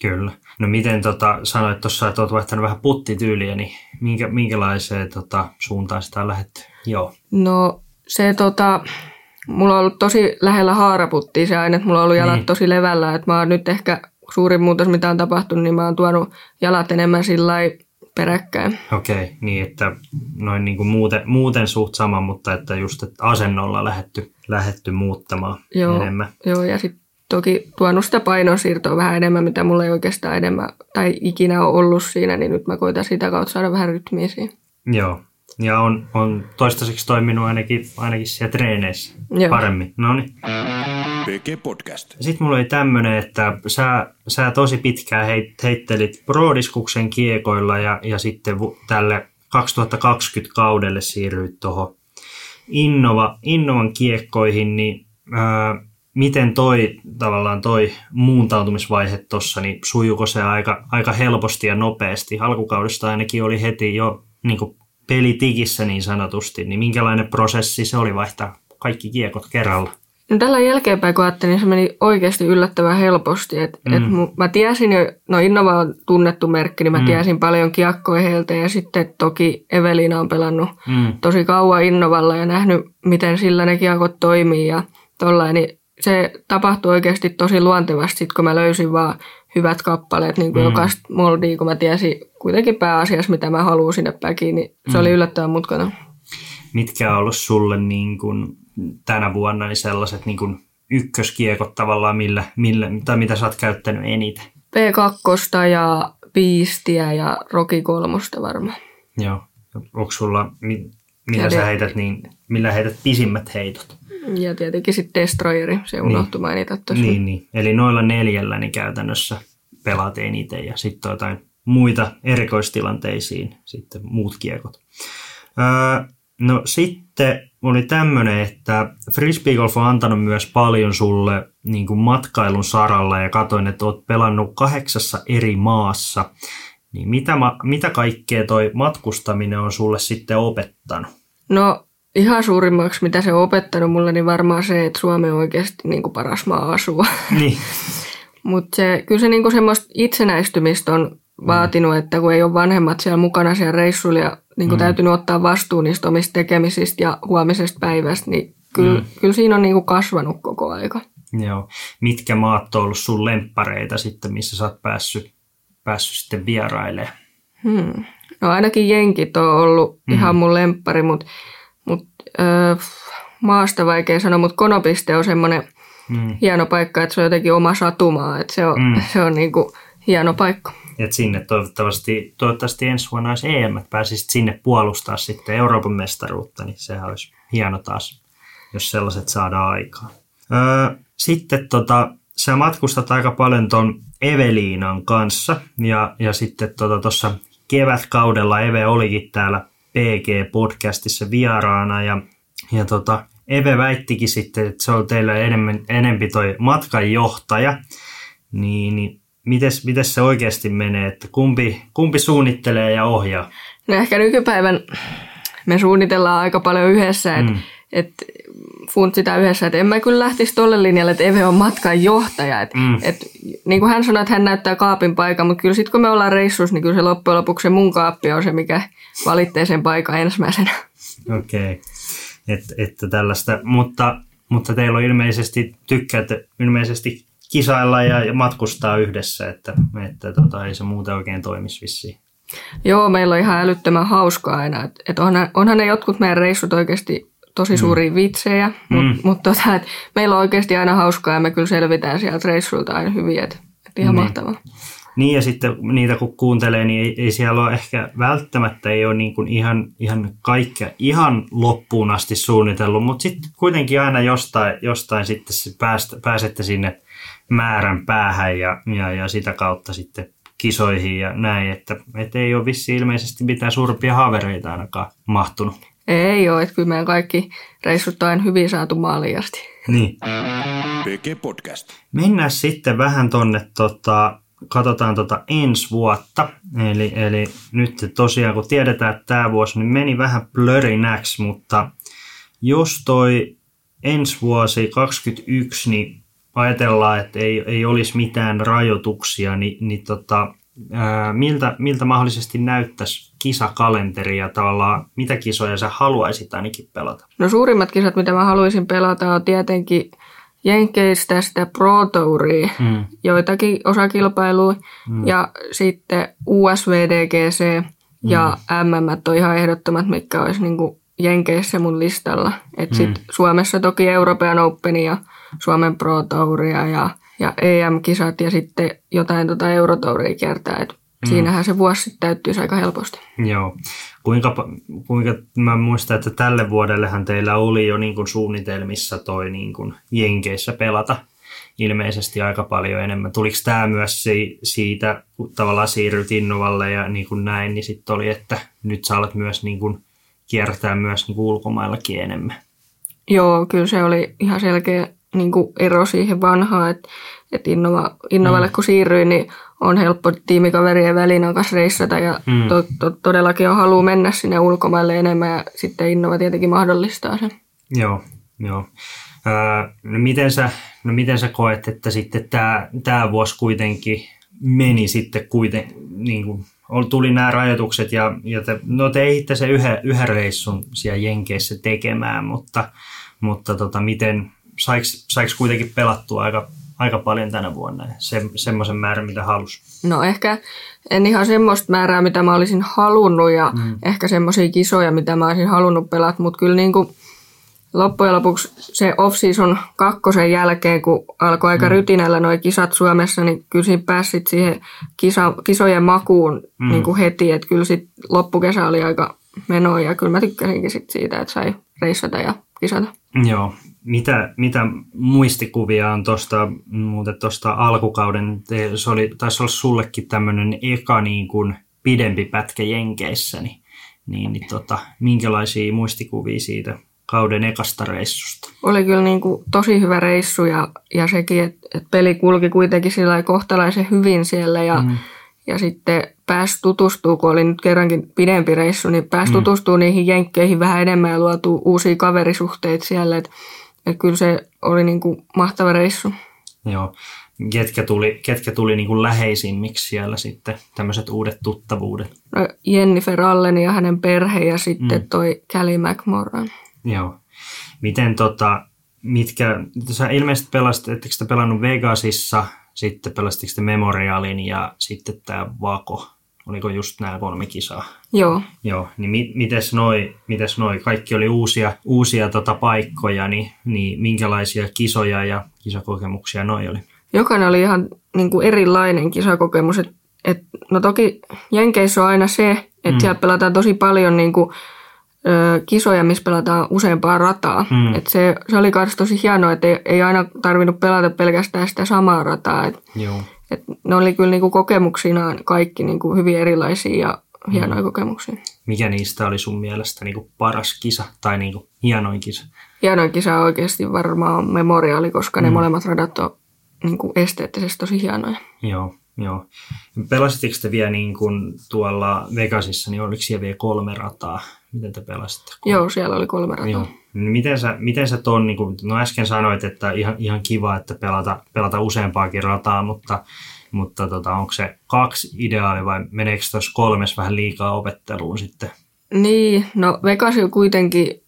Kyllä. No miten tota, sanoit tuossa, että olet vaihtanut vähän puttityyliä, niin minkä, minkälaiseen tota, suuntaan sitä on lähdetty? Joo. No se tota, mulla on ollut tosi lähellä haaraputtia se aina, että mulla on ollut jalat Niin. tosi levällä, että mä oon nyt ehkä suurin muutos, mitä on tapahtunut, niin mä oon tuonut jalat enemmän sillä lailla peräkkäin. Okei, okay, niin että noin niin kuin muuten, muuten suht sama, mutta että just että asennolla lähetty, lähetty muuttamaan Joo, enemmän. joo ja sitten toki tuonut sitä painonsiirtoa vähän enemmän, mitä mulla ei oikeastaan enemmän tai ikinä ole ollut siinä, niin nyt mä koitan sitä kautta saada vähän rytmiä siihen. Joo. Ja on, on toistaiseksi toiminut ainakin, ainakin siellä treeneissä Joo. paremmin. No niin. PG Podcast. Sitten mulla oli tämmöinen, että sä, sä tosi pitkään heit, heittelit Prodiskuksen kiekoilla ja, ja sitten tälle 2020 kaudelle siirryit tuohon Innova, Innovan kiekkoihin, niin ää, miten toi tavallaan toi muuntautumisvaihe tuossa, niin sujuko se aika, aika helposti ja nopeasti? Alkukaudesta ainakin oli heti jo niin pelitikissä niin sanotusti, niin minkälainen prosessi se oli vaihtaa kaikki kiekot kerralla? No tällä jälkeenpäin kun ajattelin, niin se meni oikeasti yllättävän helposti. Et, mm. et mu- mä tiesin jo, no Innova on tunnettu merkki, niin mä mm. tiesin paljon kiekkoja heiltä ja sitten toki Evelina on pelannut Mm. tosi kauan Innovalla ja nähnyt, miten sillä ne kiekot toimii ja tollain, niin se tapahtui oikeasti tosi luontevasti, sit kun mä löysin vaan hyvät kappaleet, niin kuin mm. jokaista moldia, kun mä tiesin kuitenkin pääasiassa, mitä mä haluan sinne päkiin, niin se mm. oli yllättävän mutkainen. mitkä on ollut sulle niin kuin tänä vuonna niin sellaiset niin kuin ykköskiekot tavallaan, millä, millä, tai mitä sä oot käyttänyt eniten? P2 ja Beastia ja Rocky kolmosta varmaan. Joo. Onko sulla, mi, millä Ja sä heität, niin, millä heität pisimmät heitot? Ja tietenkin sitten Destroyeri, se unohtui mainita tuossa. Niin, niin. Eli noilla neljällä niin käytännössä pelaat eniten ja sitten jotain muita erikoistilanteisiin sitten muut kiekot. Öö, no sitten oli tämmöinen, että Frisbee Golf on antanut myös paljon sulle niin kuin matkailun saralla ja katoin, että oot pelannut kahdeksassa eri maassa. Niin mitä, mitä kaikkea toi matkustaminen on sulle sitten opettanut? No ihan suurimmaksi, mitä se on opettanut mulle, niin varmaan se, että Suomi on oikeasti niin kuin paras maa asua. Niin, <laughs> Mutta se, kyllä se niinku semmoista itsenäistymistä on vaatinut, että kun ei ole vanhemmat siellä mukana siellä reissuilla ja niinku mm. täytynyt ottaa vastuu niistä omista tekemisistä ja huomisesta päivästä, niin kyllä, mm. kyllä siinä on niinku kasvanut koko aika. Joo. Mitkä maat on ollut sun lemppareita sitten, missä sä oot päässyt, päässyt sitten vierailemaan? Hmm. No ainakin jenkit on ollut mm. ihan mun lemppari, mutta mut, öö, maasta vaikea sanoa, mutta Konopiste on semmoinen Mm. hieno paikka, että se on jotenkin oma satumaa, että se on, Mm. mm. se on niinku hieno paikka. Et sinne toivottavasti, toivottavasti ensi vuonna olisi EM, pääsisit sinne puolustaa sitten Euroopan mestaruutta, niin sehän olisi hieno taas, jos sellaiset saadaan aikaan. Öö, sitten tota, sä matkustat aika paljon ton Eveliinan kanssa ja, ja sitten tuossa tota, kevätkaudella Eve olikin täällä PG-podcastissa vieraana ja, ja tota, Eve väittikin sitten, että se on teillä enemmän, enempi toi matkanjohtaja, niin, niin mites, mites se oikeasti menee, että kumpi, kumpi suunnittelee ja ohjaa? No ehkä nykypäivän me suunnitellaan aika paljon yhdessä, että mm. et funtsitaan yhdessä, että en mä kyllä lähtisi tolle linjalle, että Eve on matkan johtaja. Et, mm. et, niin kuin hän sanoi, että hän näyttää kaapin paikan, mutta kyllä sitten kun me ollaan reissussa, niin kyllä se loppujen lopuksi se mun kaappi on se, mikä valitsee sen paikan ensimmäisenä. Okei, okay. että et tällaista, mutta, mutta teillä on ilmeisesti, tykkäätte ilmeisesti kisailla ja, matkustaa yhdessä, että, että tota, ei se muuten oikein toimisi vissiin. Joo, meillä on ihan älyttömän hauskaa aina. Et, et onhan, onhan ne jotkut meidän reissut oikeasti tosi mm. suuria mm. vitsejä, mutta mm. mut tota, et meillä on oikeasti aina hauskaa ja me kyllä selvitään sieltä reissulta aina hyvin, että et ihan niin. mahtavaa. Niin ja sitten niitä kun kuuntelee, niin ei, ei siellä ole ehkä välttämättä ei ole niin kuin ihan, ihan kaikkea ihan loppuun asti suunnitellut, mutta sitten kuitenkin aina jostain, jostain sitten päästä, pääsette sinne määrän päähän ja, ja, ja sitä kautta sitten kisoihin ja näin, että, että ei ole vissi ilmeisesti mitään suurempia haavereita ainakaan mahtunut. Ei ole, että kyllä meidän kaikki reissut on hyvin saatu maaliin asti. Niin. PG Podcast. Mennään sitten vähän tonne, tota, katsotaan tota ensi vuotta. Eli, eli nyt tosiaan kun tiedetään, että tämä vuosi niin meni vähän blörinäksi, mutta jos toi ensi vuosi 2021, niin ajatellaan, että ei, ei olisi mitään rajoituksia, niin, niin tota, ää, miltä, miltä mahdollisesti näyttäisi kisakalenteri ja tavallaan mitä kisoja sä haluaisit ainakin pelata? No suurimmat kisat, mitä mä haluaisin pelata, on tietenkin Jenkeistä sitä Pro Touria, mm. joitakin osakilpailuja, mm. ja sitten USVDGC ja mm. MM on ihan ehdottomat, mitkä olisi niin Jenkeissä mun listalla. Et mm. sit Suomessa toki Euroopan Open ja Suomen Pro Touria ja, ja EM-kisat ja sitten jotain tota Eurotouria kiertää. Et mm. Siinähän se vuosi sitten täyttyisi aika helposti. Joo. Kuinka, kuinka mä muistan, että tälle vuodellehan teillä oli jo niin kuin suunnitelmissa toi niin kuin Jenkeissä pelata ilmeisesti aika paljon enemmän. Tuliko tämä myös siitä, kun tavallaan siirryt Innovalle ja niin kuin näin, niin sitten oli, että nyt sä alat myös niin kuin kiertää myös niin kuin ulkomaillakin enemmän? Joo, kyllä se oli ihan selkeä niin kuin ero siihen vanhaan, että, että Innova, Innovalle mm. kun siirryin, niin on helppo tiimikaverien välin kanssa reissata ja mm. to, to, todellakin on halu mennä sinne ulkomaille enemmän ja sitten Innova tietenkin mahdollistaa sen. Joo, joo. Öö, no, miten sä, no miten sä koet, että sitten tämä, tämä vuosi kuitenkin meni sitten kuitenkin, niin kuin, tuli nämä rajoitukset ja, ja te, no te ehditte se yhden, yhden reissun siellä Jenkeissä tekemään, mutta, mutta tota, miten, saiko kuitenkin pelattua aika, aika paljon tänä vuonna se, semmoisen määrän, mitä halusi? No ehkä en ihan semmoista määrää, mitä mä olisin halunnut ja mm. ehkä semmoisia kisoja, mitä mä olisin halunnut pelata, mutta kyllä niin kuin loppujen lopuksi se off-season kakkosen jälkeen, kun alkoi aika mm. rytinällä nuo kisat Suomessa, niin kyllä siinä pääsit siihen kisa, kisojen makuun mm. niin kuin heti, että kyllä sitten loppukesä oli aika menoa ja kyllä mä tykkäsinkin sit siitä, että sai reissata ja kisata. Joo, mitä, mitä muistikuvia on tuosta muuten tuosta alkukauden, se oli, taisi olla sullekin tämmöinen eka niin kuin pidempi pätkä Jenkeissä, niin, niin, niin tota, minkälaisia muistikuvia siitä kauden ekasta reissusta? Oli kyllä niin kuin tosi hyvä reissu ja, ja sekin, että, että peli kulki kuitenkin sillä kohtalaisen hyvin siellä ja, mm. ja sitten pääsi tutustuu, kun oli nyt kerrankin pidempi reissu, niin pääsi mm. tutustuu niihin jenkkeihin vähän enemmän ja luotu uusia kaverisuhteita siellä, että, että kyllä se oli niin kuin mahtava reissu. Joo. Ketkä tuli, ketkä tuli niin kuin läheisimmiksi siellä sitten, tämmöiset uudet tuttavuudet? No, Jennifer Allen ja hänen perhe ja sitten mm. toi Callie McMorran. Joo. Miten tota, mitkä, sä ilmeisesti pelasit, ettekö te pelannut Vegasissa, sitten pelasitteko te Memorialin ja sitten tämä Vako, oliko just nämä kolme kisaa? Joo. Joo, niin mi, mites noi, mites noi, kaikki oli uusia, uusia tota paikkoja, niin, niin minkälaisia kisoja ja kisakokemuksia noi oli? jokainen oli ihan niin kuin erilainen kisakokemus. Et, et, no toki Jenkeissä on aina se, että mm. siellä pelataan tosi paljon niin kuin, ö, kisoja, missä pelataan useampaa rataa. Mm. Et se, se oli myös tosi hienoa, että ei, ei aina tarvinnut pelata pelkästään sitä samaa rataa. Et, Joo. Ne oli kyllä niin kuin kokemuksinaan kaikki niin kuin hyvin erilaisia ja hienoja mm. kokemuksia. Mikä niistä oli sun mielestä niin kuin paras kisa tai niin kuin hienoin kisa? Hienoin kisa on oikeasti varmaan memoriaali, koska mm. ne molemmat radat on niin kuin esteettisesti tosi hienoja. Joo, joo. Pelasitteko te vielä niin kuin tuolla Vegasissa, niin oliko siellä vielä kolme rataa? Miten te pelasitte? Joo, siellä oli kolme rataa. Joo. Miten sä, miten sä ton, niin kuin, no äsken sanoit, että ihan, ihan kiva, että pelata, pelata useampaakin rataa, mutta, mutta tota, onko se kaksi ideaali vai meneekö tuossa kolmes vähän liikaa opetteluun sitten? Niin, no Vegas on kuitenkin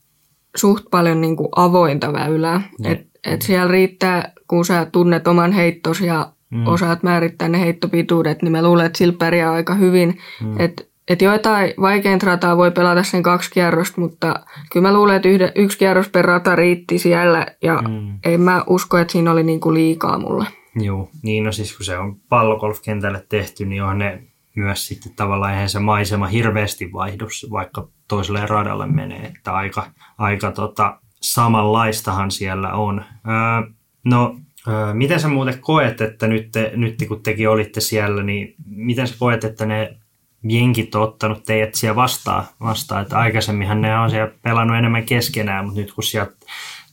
suht paljon niin kuin avointa väylää. Et, et siellä riittää, kun sä tunnet oman heittos ja mm. osaat määrittää ne heittopituudet, niin mä luulen, että sillä pärjää aika hyvin. Mm. Et, et joitain vaikeinta rataa voi pelata sen kaksi kierrosta, mutta kyllä mä luulen, että yhde, yksi kierros per rata riitti siellä ja mm. en mä usko, että siinä oli niinku liikaa mulle. Joo, niin no siis kun se on pallogolfkentälle tehty, niin on ne myös sitten tavallaan eihän se maisema hirveästi vaihdu, vaikka toiselle radalle menee, että aika, aika tota, samanlaistahan siellä on. Öö, no, öö, miten sä muuten koet, että nyt, te, nyt kun tekin olitte siellä, niin miten sä koet, että ne jenkit on ottanut teidät siellä vastaan, vastaan, että aikaisemminhan ne on siellä pelannut enemmän keskenään, mutta nyt kun sieltä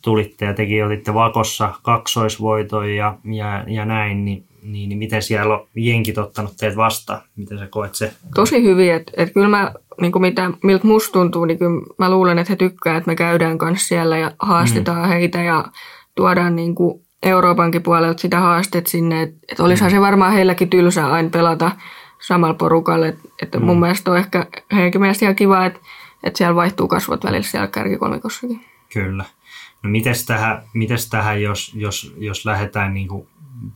tulitte ja tekin olitte vakossa kaksoisvoitoja ja, ja, ja näin, niin niin, niin miten siellä on jenkit ottanut teet vastaan? Miten sä koet se? Tosi hyvin, että et kyllä mä, niin kuin mitä, miltä musta tuntuu, niin kyllä mä luulen, että he tykkää, että me käydään kanssa siellä ja haastetaan mm. heitä ja tuodaan niin kuin Euroopankin puolelta sitä haastetta sinne, että et olisihan mm. se varmaan heilläkin tylsää aina pelata samalla porukalle, että et mm. mun mielestä on ehkä heidänkin mielestä ihan kiva, että et siellä vaihtuu kasvot välillä siellä kärkikolmikossakin. Kyllä. No mites tähän, mites tähän jos, jos, jos lähdetään niin kuin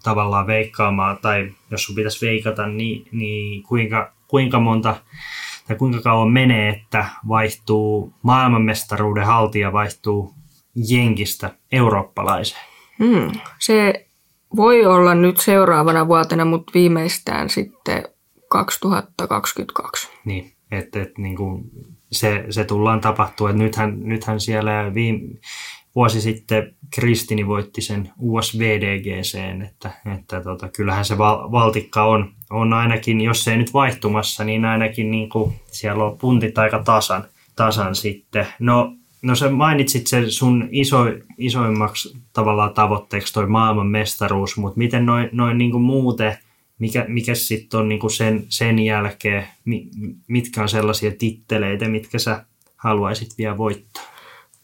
tavallaan veikkaamaan, tai jos sun pitäisi veikata, niin, niin kuinka, kuinka monta tai kuinka kauan menee, että vaihtuu maailmanmestaruuden haltija vaihtuu jenkistä eurooppalaiseen? Hmm. Se voi olla nyt seuraavana vuotena, mutta viimeistään sitten 2022. Niin, että et, niin kuin se, se tullaan tapahtua. Et nythän, nythän siellä viime, vuosi sitten Kristini voitti sen USVDGC, että, että tota, kyllähän se val, valtikka on, on ainakin, jos se ei nyt vaihtumassa, niin ainakin niin kuin, siellä on puntit aika tasan, tasan sitten. No, no sä mainitsit sen sun iso, isoimmaksi tavallaan tavoitteeksi toi maailman mestaruus, mutta miten noin noin niin muuten, mikä, mikä sitten on niin kuin sen, sen jälkeen, mitkä on sellaisia titteleitä, mitkä sä haluaisit vielä voittaa?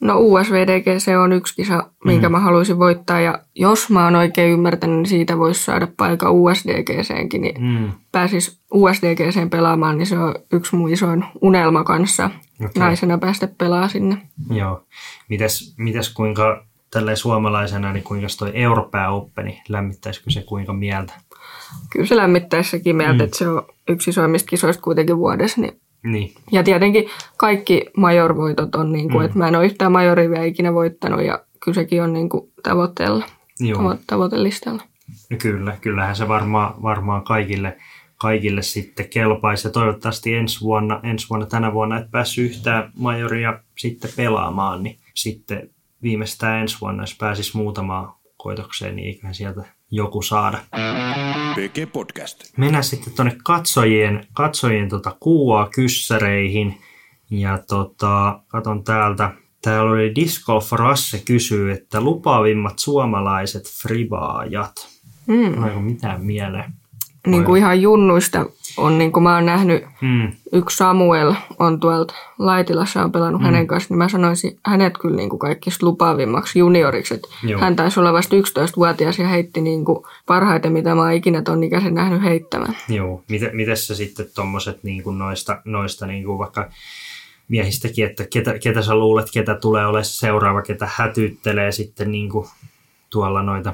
No USVDG se on yksi kisa, minkä mm. mä haluaisin voittaa ja jos mä oon oikein ymmärtänyt, niin siitä voisi saada paikka USDGCenkin, niin mm. pääsis USDGCen pelaamaan, niin se on yksi mun isoin unelma kanssa okay. naisena päästä pelaa sinne. Joo. Mites, mites kuinka tällä suomalaisena, niin kuinka toi Euroopan Openi, lämmittäisikö se kuinka mieltä? Kyllä se lämmittäisi sekin mieltä, mm. että se on yksi isoimmista kisoista kuitenkin vuodessa, niin niin. Ja tietenkin kaikki majorvoitot on, niin kuin, mm. että mä en ole yhtään majoria vielä ikinä voittanut ja kyllä sekin on niin kuin tavoitteella, Joo. tavoitelistalla. No kyllä, kyllähän se varmaan, varmaan kaikille, kaikille sitten kelpaisi ja toivottavasti ensi vuonna, ensi vuonna tänä vuonna et päässyt yhtään majoria sitten pelaamaan, niin sitten viimeistään ensi vuonna, jos pääsisi muutamaan koitokseen, niin eiköhän sieltä joku saada. PG Podcast. Mennään sitten tuonne katsojien, katsojien tota QA-kyssäreihin. Ja tota, katon täältä. Täällä oli Disc Golf Rasse kysyy, että lupaavimmat suomalaiset frivaajat. Mm. Onko mitään mieleen? niin kuin ihan junnuista on, niin kuin mä oon nähnyt, mm. yksi Samuel on tuolta Laitilassa on pelannut mm. hänen kanssa, niin mä sanoisin hänet kyllä niin kuin kaikista lupaavimmaksi junioriksi. Että hän taisi olla vasta 11-vuotias ja heitti niin kuin parhaiten, mitä mä oon ikinä ton ikäisen nähnyt heittämään. Joo, miten, miten sä sitten tuommoiset niin kuin noista, noista niin kuin vaikka miehistäkin, että ketä, ketä sä luulet, ketä tulee olemaan seuraava, ketä hätyttelee sitten niin kuin tuolla noita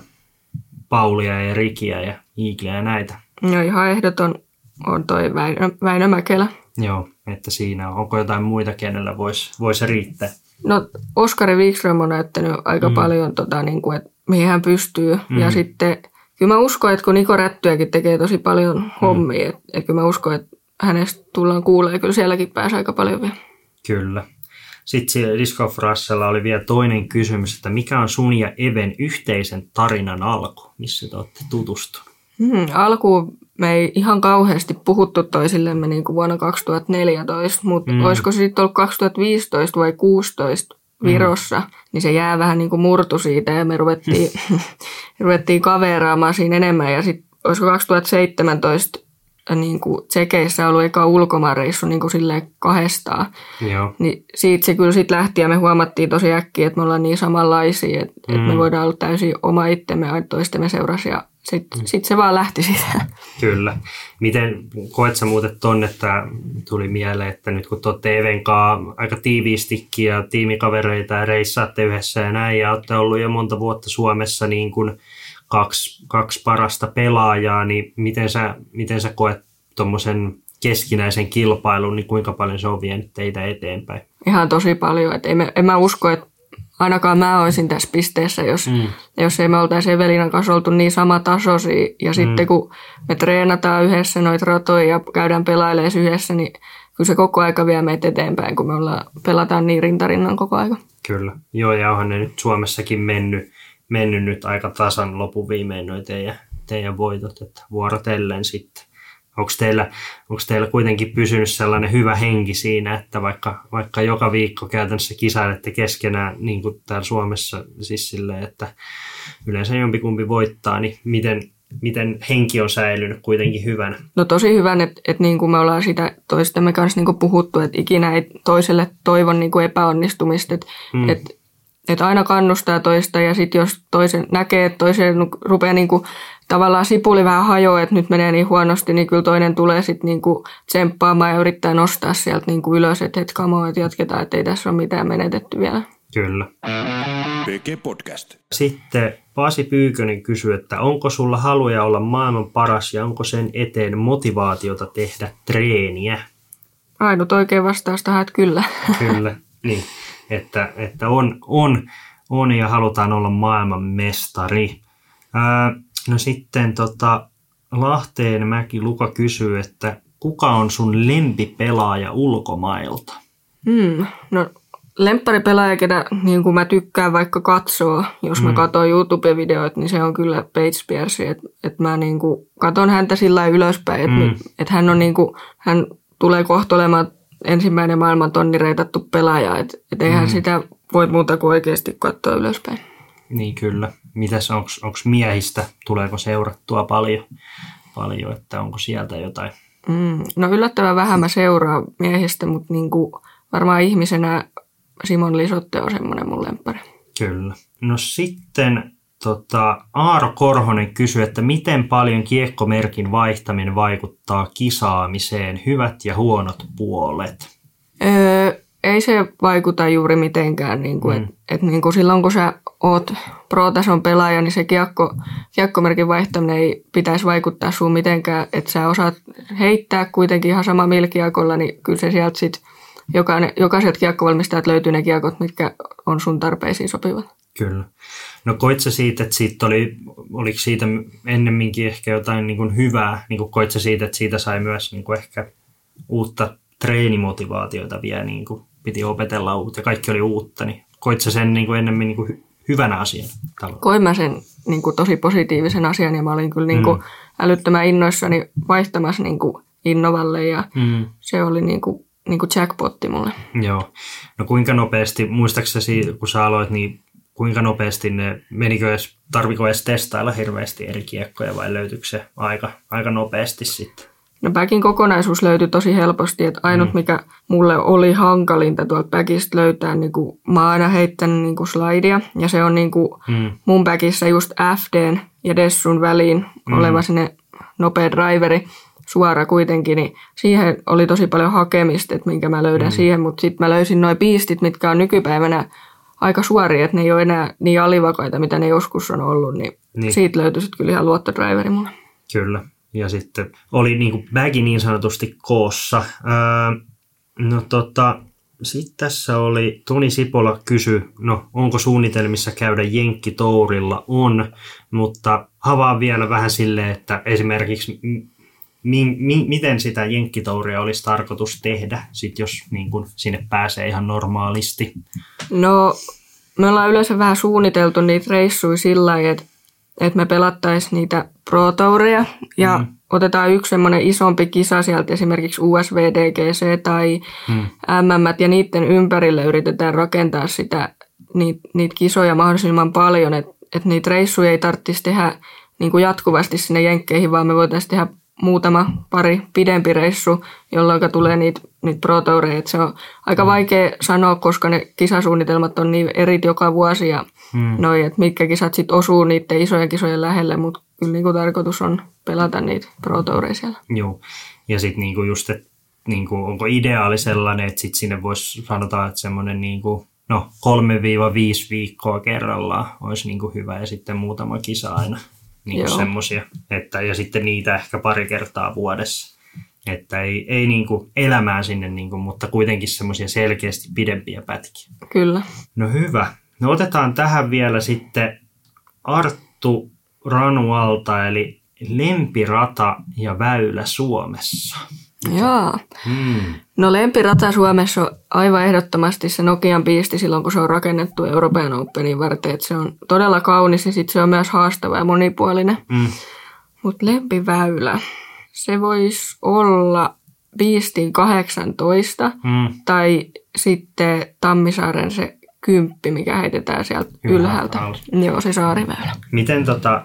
Paulia ja Rikiä ja Iikliä ja näitä. No ihan ehdoton on toi Väinö, Väinö Mäkelä. Joo, että siinä on. Onko jotain muita, kenellä voisi vois riittää? No Oskari Wikström on näyttänyt aika mm. paljon, tota, niin kuin, että mihin hän pystyy. Mm. Ja sitten kyllä mä uskon, että kun Niko Rättyäkin tekee tosi paljon hommia, että et kyllä mä uskon, että hänestä tullaan kuulee, kyllä sielläkin pääsee aika paljon vielä. Kyllä. Sitten siellä Disc Golf Rushella oli vielä toinen kysymys, että mikä on sun ja Even yhteisen tarinan alku, missä te olette tutustunut? Hmm, alkuun me ei ihan kauheasti puhuttu toisillemme niin kuin vuonna 2014, mutta mm. olisiko se sitten ollut 2015 vai 2016 Virossa, mm. niin se jää vähän niin kuin murtu siitä ja me ruvettiin, <laughs> ruvettiin kaveraamaan siinä enemmän ja sitten olisiko 2017 niin kuin Tsekeissä ollut eka ulkomaanreissu niin kuin silleen kahdestaan. Joo. Niin siitä se kyllä sitten lähti ja me huomattiin tosi äkkiä, että me ollaan niin samanlaisia, että, mm. että me voidaan olla täysin oma itsemme toistemme seurasi ja sitten mm. sit se vaan lähti siitä. Kyllä. Miten koet sä muuten ton, että tuli mieleen, että nyt kun tuotte Even kanssa aika tiiviistikin ja tiimikavereita ja reissaatte yhdessä ja näin ja olette ollut jo monta vuotta Suomessa niin kuin kaksi, kaksi parasta pelaajaa, niin miten sä, miten sä koet tuommoisen keskinäisen kilpailun, niin kuinka paljon se on vienyt teitä eteenpäin? Ihan tosi paljon. Et ei me, en mä usko, että ainakaan mä olisin tässä pisteessä, jos, mm. jos ei me oltaisi Evelinan kanssa oltu niin sama tasoisia. Ja mm. sitten kun me treenataan yhdessä noita ratoja ja käydään pelailemaan yhdessä, niin kyllä se koko aika vie meitä eteenpäin, kun me ollaan, pelataan niin rintarinnan koko aika. Kyllä. Joo, ja onhan ne nyt Suomessakin mennyt, mennyt nyt aika tasan lopun viimein noin teidän, teidän voitot, että vuorotellen sitten onko teillä, onko teillä kuitenkin pysynyt sellainen hyvä henki siinä, että vaikka, vaikka joka viikko käytännössä kisailette keskenään, niin kuin täällä Suomessa, siis silleen, että yleensä jompikumpi voittaa, niin miten, miten henki on säilynyt kuitenkin hyvänä? No tosi hyvän, että, että niin kuin me ollaan sitä toistemme kanssa niin kuin puhuttu, että ikinä ei toiselle toivon niin kuin epäonnistumista, että, mm. että että aina kannustaa toista ja sitten jos toisen näkee, että toisen rupeaa niinku tavallaan sipuli vähän hajoaa, että nyt menee niin huonosti, niin kyllä toinen tulee sitten niinku tsemppaamaan ja yrittää nostaa sieltä niinku ylös, että et kamoa, että jatketaan, että ei tässä ole mitään menetetty vielä. Kyllä. PG Podcast. Sitten Pasi Pyykönen kysyy, että onko sulla haluja olla maailman paras ja onko sen eteen motivaatiota tehdä treeniä? Ainut oikein vastaus tähän, että kyllä. <laughs> Kyllä, niin. Että, että on, on, on ja halutaan olla maailman mestari. Ää, no sitten tota, Lahteen Mäki Luka kysyy, että kuka on sun lempipelaaja ulkomailta? Hmm, no lempparipelaaja, ketä niin kuin mä tykkään vaikka katsoa, jos mä mm. katson YouTube-videoita, niin se on kyllä Paige Pierce. Että et mä niin kuin katon häntä sillä ylöspäin, että mm. et hän, on niin kuin, hän tulee kohta olemaan ensimmäinen maailman tonni reitattu pelaaja. Että et eihän mm. sitä voi muuta kuin oikeasti katsoa ylöspäin. Niin kyllä. Mitäs onko miehistä, tuleeko seurattua paljon, paljon että onko sieltä jotain? Mm, no yllättävän vähän mä seuraan miehistä, mutta niin kuin varmaan ihmisenä Simon Lisotte on semmoinen mun lemppari. Kyllä. No sitten tota, Aaro Korhonen kysyi, että miten paljon kiekkomerkin vaihtaminen vaikuttaa kisaamiseen, hyvät ja huonot puolet? Öö, ei se vaikuta juuri mitenkään. Niin kuin, mm. et, et niin kuin silloin kun sä oot pro-tason pelaaja, niin se kiekko, kiekkomerkin vaihtaminen ei pitäisi vaikuttaa sun mitenkään. Että sä osaat heittää kuitenkin ihan sama milkiakolla, niin kyllä se sieltä sitten jokainen, jokaiselta kiekkovalmistajat löytyy ne kiekot, mitkä on sun tarpeisiin sopivat. Kyllä. No koit sä siitä, että siitä oli, oliko siitä ennemminkin ehkä jotain niin kuin hyvää, niin kuin koit sä siitä, että siitä sai myös niin kuin ehkä uutta treenimotivaatiota vielä, niin kuin piti opetella uutta ja kaikki oli uutta, niin koit sä sen niin kuin ennemmin niin kuin hyvänä asian? Koin mä sen niin kuin tosi positiivisen asian ja mä olin kyllä niin kuin mm. älyttömän innoissani vaihtamassa niin kuin Innovalle ja mm. se oli niin kuin niin kuin jackpotti mulle. Joo. No kuinka nopeasti, muistaaksesi kun sä aloit, niin kuinka nopeasti ne, menikö edes, tarviko edes testailla hirveästi eri kiekkoja vai löytyykö se aika, aika nopeasti sitten? No backin kokonaisuus löytyi tosi helposti, että ainut mm. mikä mulle oli hankalinta tuolta backista löytää, niin kuin, mä oon aina heittänyt niin kuin slidea ja se on niin kuin mm. mun backissa just FDn ja Dessun väliin mm. oleva sinne nopea driveri suora kuitenkin, niin siihen oli tosi paljon hakemista, että minkä mä löydän mm. siihen, mutta sitten mä löysin noin piistit, mitkä on nykypäivänä aika suoria, että ne ei ole enää niin alivakaita, mitä ne joskus on ollut, niin, niin. siitä löytyi sitten kyllä ihan luottodriveri mulle. Kyllä, ja sitten oli niin kuin bagi niin sanotusti koossa. Öö, no tota, sitten tässä oli, Toni Sipola kysy, no onko suunnitelmissa käydä Jenkkitourilla? On, mutta havaan vielä vähän silleen, että esimerkiksi mi, mi, miten sitä Jenkkitouria olisi tarkoitus tehdä, sit jos niin kun sinne pääsee ihan normaalisti. No, me ollaan yleensä vähän suunniteltu niitä reissuja sillä lailla, että, että me pelattaisiin niitä Pro Toureja ja mm. otetaan yksi semmoinen isompi kisa sieltä, esimerkiksi USVDGC tai mm. MM, ja niiden ympärille yritetään rakentaa sitä, niitä, niitä kisoja mahdollisimman paljon, että, että niitä reissuja ei tarvitsisi tehdä niin kuin jatkuvasti sinne Jenkkeihin, vaan me voitaisiin tehdä muutama pari pidempi reissu, jolloin tulee niitä, niitä pro Se on aika mm. vaikea sanoa, koska ne kisasuunnitelmat on niin eri joka vuosi ja mm. noi, että mitkä kisat sitten osuu niiden isojen kisojen lähelle, mutta kyllä niinku tarkoitus on pelata niitä pro siellä. Joo, ja sitten niinku just, että niinku, onko ideaali sellainen, että sitten sinne voisi sanotaan, että semmoinen niinku, no 3-5 viikkoa kerrallaan olisi niinku hyvä ja sitten muutama kisa aina niin semmoisia, että, ja sitten niitä ehkä pari kertaa vuodessa. Että ei, ei niin kuin elämään sinne, niin kuin, mutta kuitenkin semmoisia selkeästi pidempiä pätkiä. Kyllä. No hyvä. No otetaan tähän vielä sitten Arttu Ranualta, eli lempirata ja väylä Suomessa. Joo. Hmm. No lempirata Suomessa on aivan ehdottomasti se Nokian piisti silloin, kun se on rakennettu Euroopan Openin varten. Että se on todella kaunis ja sitten se on myös haastava ja monipuolinen. Hmm. Mutta lempiväylä, se voisi olla Piistin 18 hmm. tai sitten Tammisaaren se kymppi, mikä heitetään sieltä ylhäältä. ylhäältä. Joo, se saariväylä. Miten tota,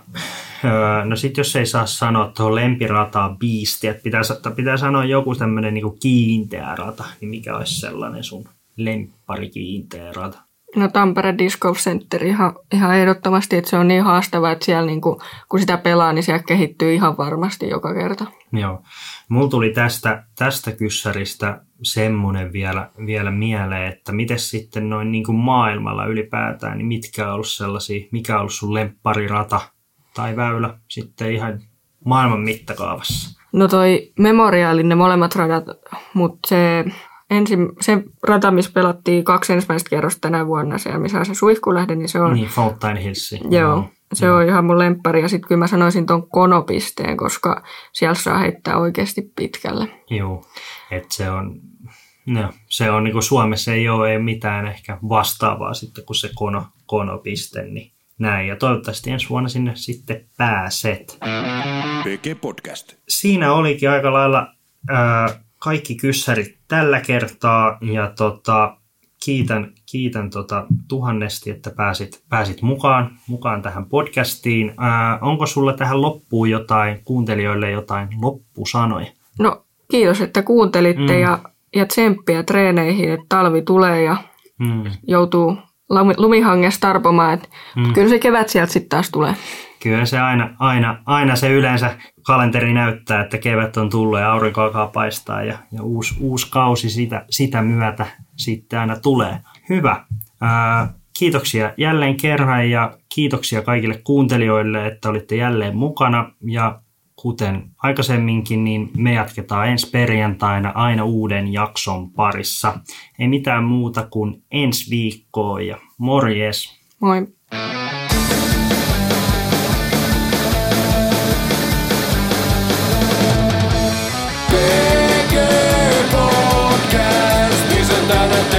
no sit jos ei saa sanoa tuohon lempirataa biisti, että pitää, pitää sanoa joku tämmöinen niin kiinteä rata, niin mikä olisi sellainen sun lemppari kiinteä rata? No Tampere Disc Golf Center ihan, ihan ehdottomasti, että se on niin haastava, että siellä niin kuin, kun sitä pelaa, niin siellä kehittyy ihan varmasti joka kerta. Joo. Mulla tuli tästä, tästä kyssäristä semmoinen vielä, vielä mieleen, että miten sitten noin niin kuin maailmalla ylipäätään, niin mitkä on ollut sellaisia, mikä on ollut sun lempparirata tai väylä sitten ihan maailman mittakaavassa? No toi memoriaalin ne molemmat radat, mutta se ensin, se rata, missä pelattiin kaksi ensimmäistä kerrosta tänä vuonna, se, missä on se suihkulähde, niin se on... Niin, Fountain Hills. Joo, no, se joo. on ihan mun lemppari. Ja sitten kyllä mä sanoisin ton konopisteen, koska siellä saa heittää oikeasti pitkälle. Joo, että se on, no, se on niin kuin Suomessa ei ole ei mitään ehkä vastaavaa sitten kuin se kono, konopiste, niin näin. Ja toivottavasti ensi vuonna sinne sitten pääset. Podcast. Siinä olikin aika lailla ää, kaikki kyssärit tällä kertaa ja tota, kiitän, kiitän tota, tuhannesti, että pääsit, pääsit mukaan, mukaan tähän podcastiin. Ää, onko sulla tähän loppuun jotain, kuuntelijoille jotain loppusanoja? No kiitos, että kuuntelitte mm. ja, ja tsemppiä treeneihin, että talvi tulee ja mm. joutuu lumihangessa tarpomaan. Että mm. Kyllä se kevät sieltä sitten taas tulee. Kyllä se aina, aina, aina se yleensä kalenteri näyttää, että kevät on tullut ja aurinko alkaa paistaa ja, ja uusi, uusi kausi sitä, sitä myötä sitten aina tulee. Hyvä. Ää, kiitoksia jälleen kerran ja kiitoksia kaikille kuuntelijoille, että olitte jälleen mukana ja kuten aikaisemminkin, niin me jatketaan ensi perjantaina aina uuden jakson parissa. Ei mitään muuta kuin ensi viikkoa ja morjes! Moi! Podcast isn't that a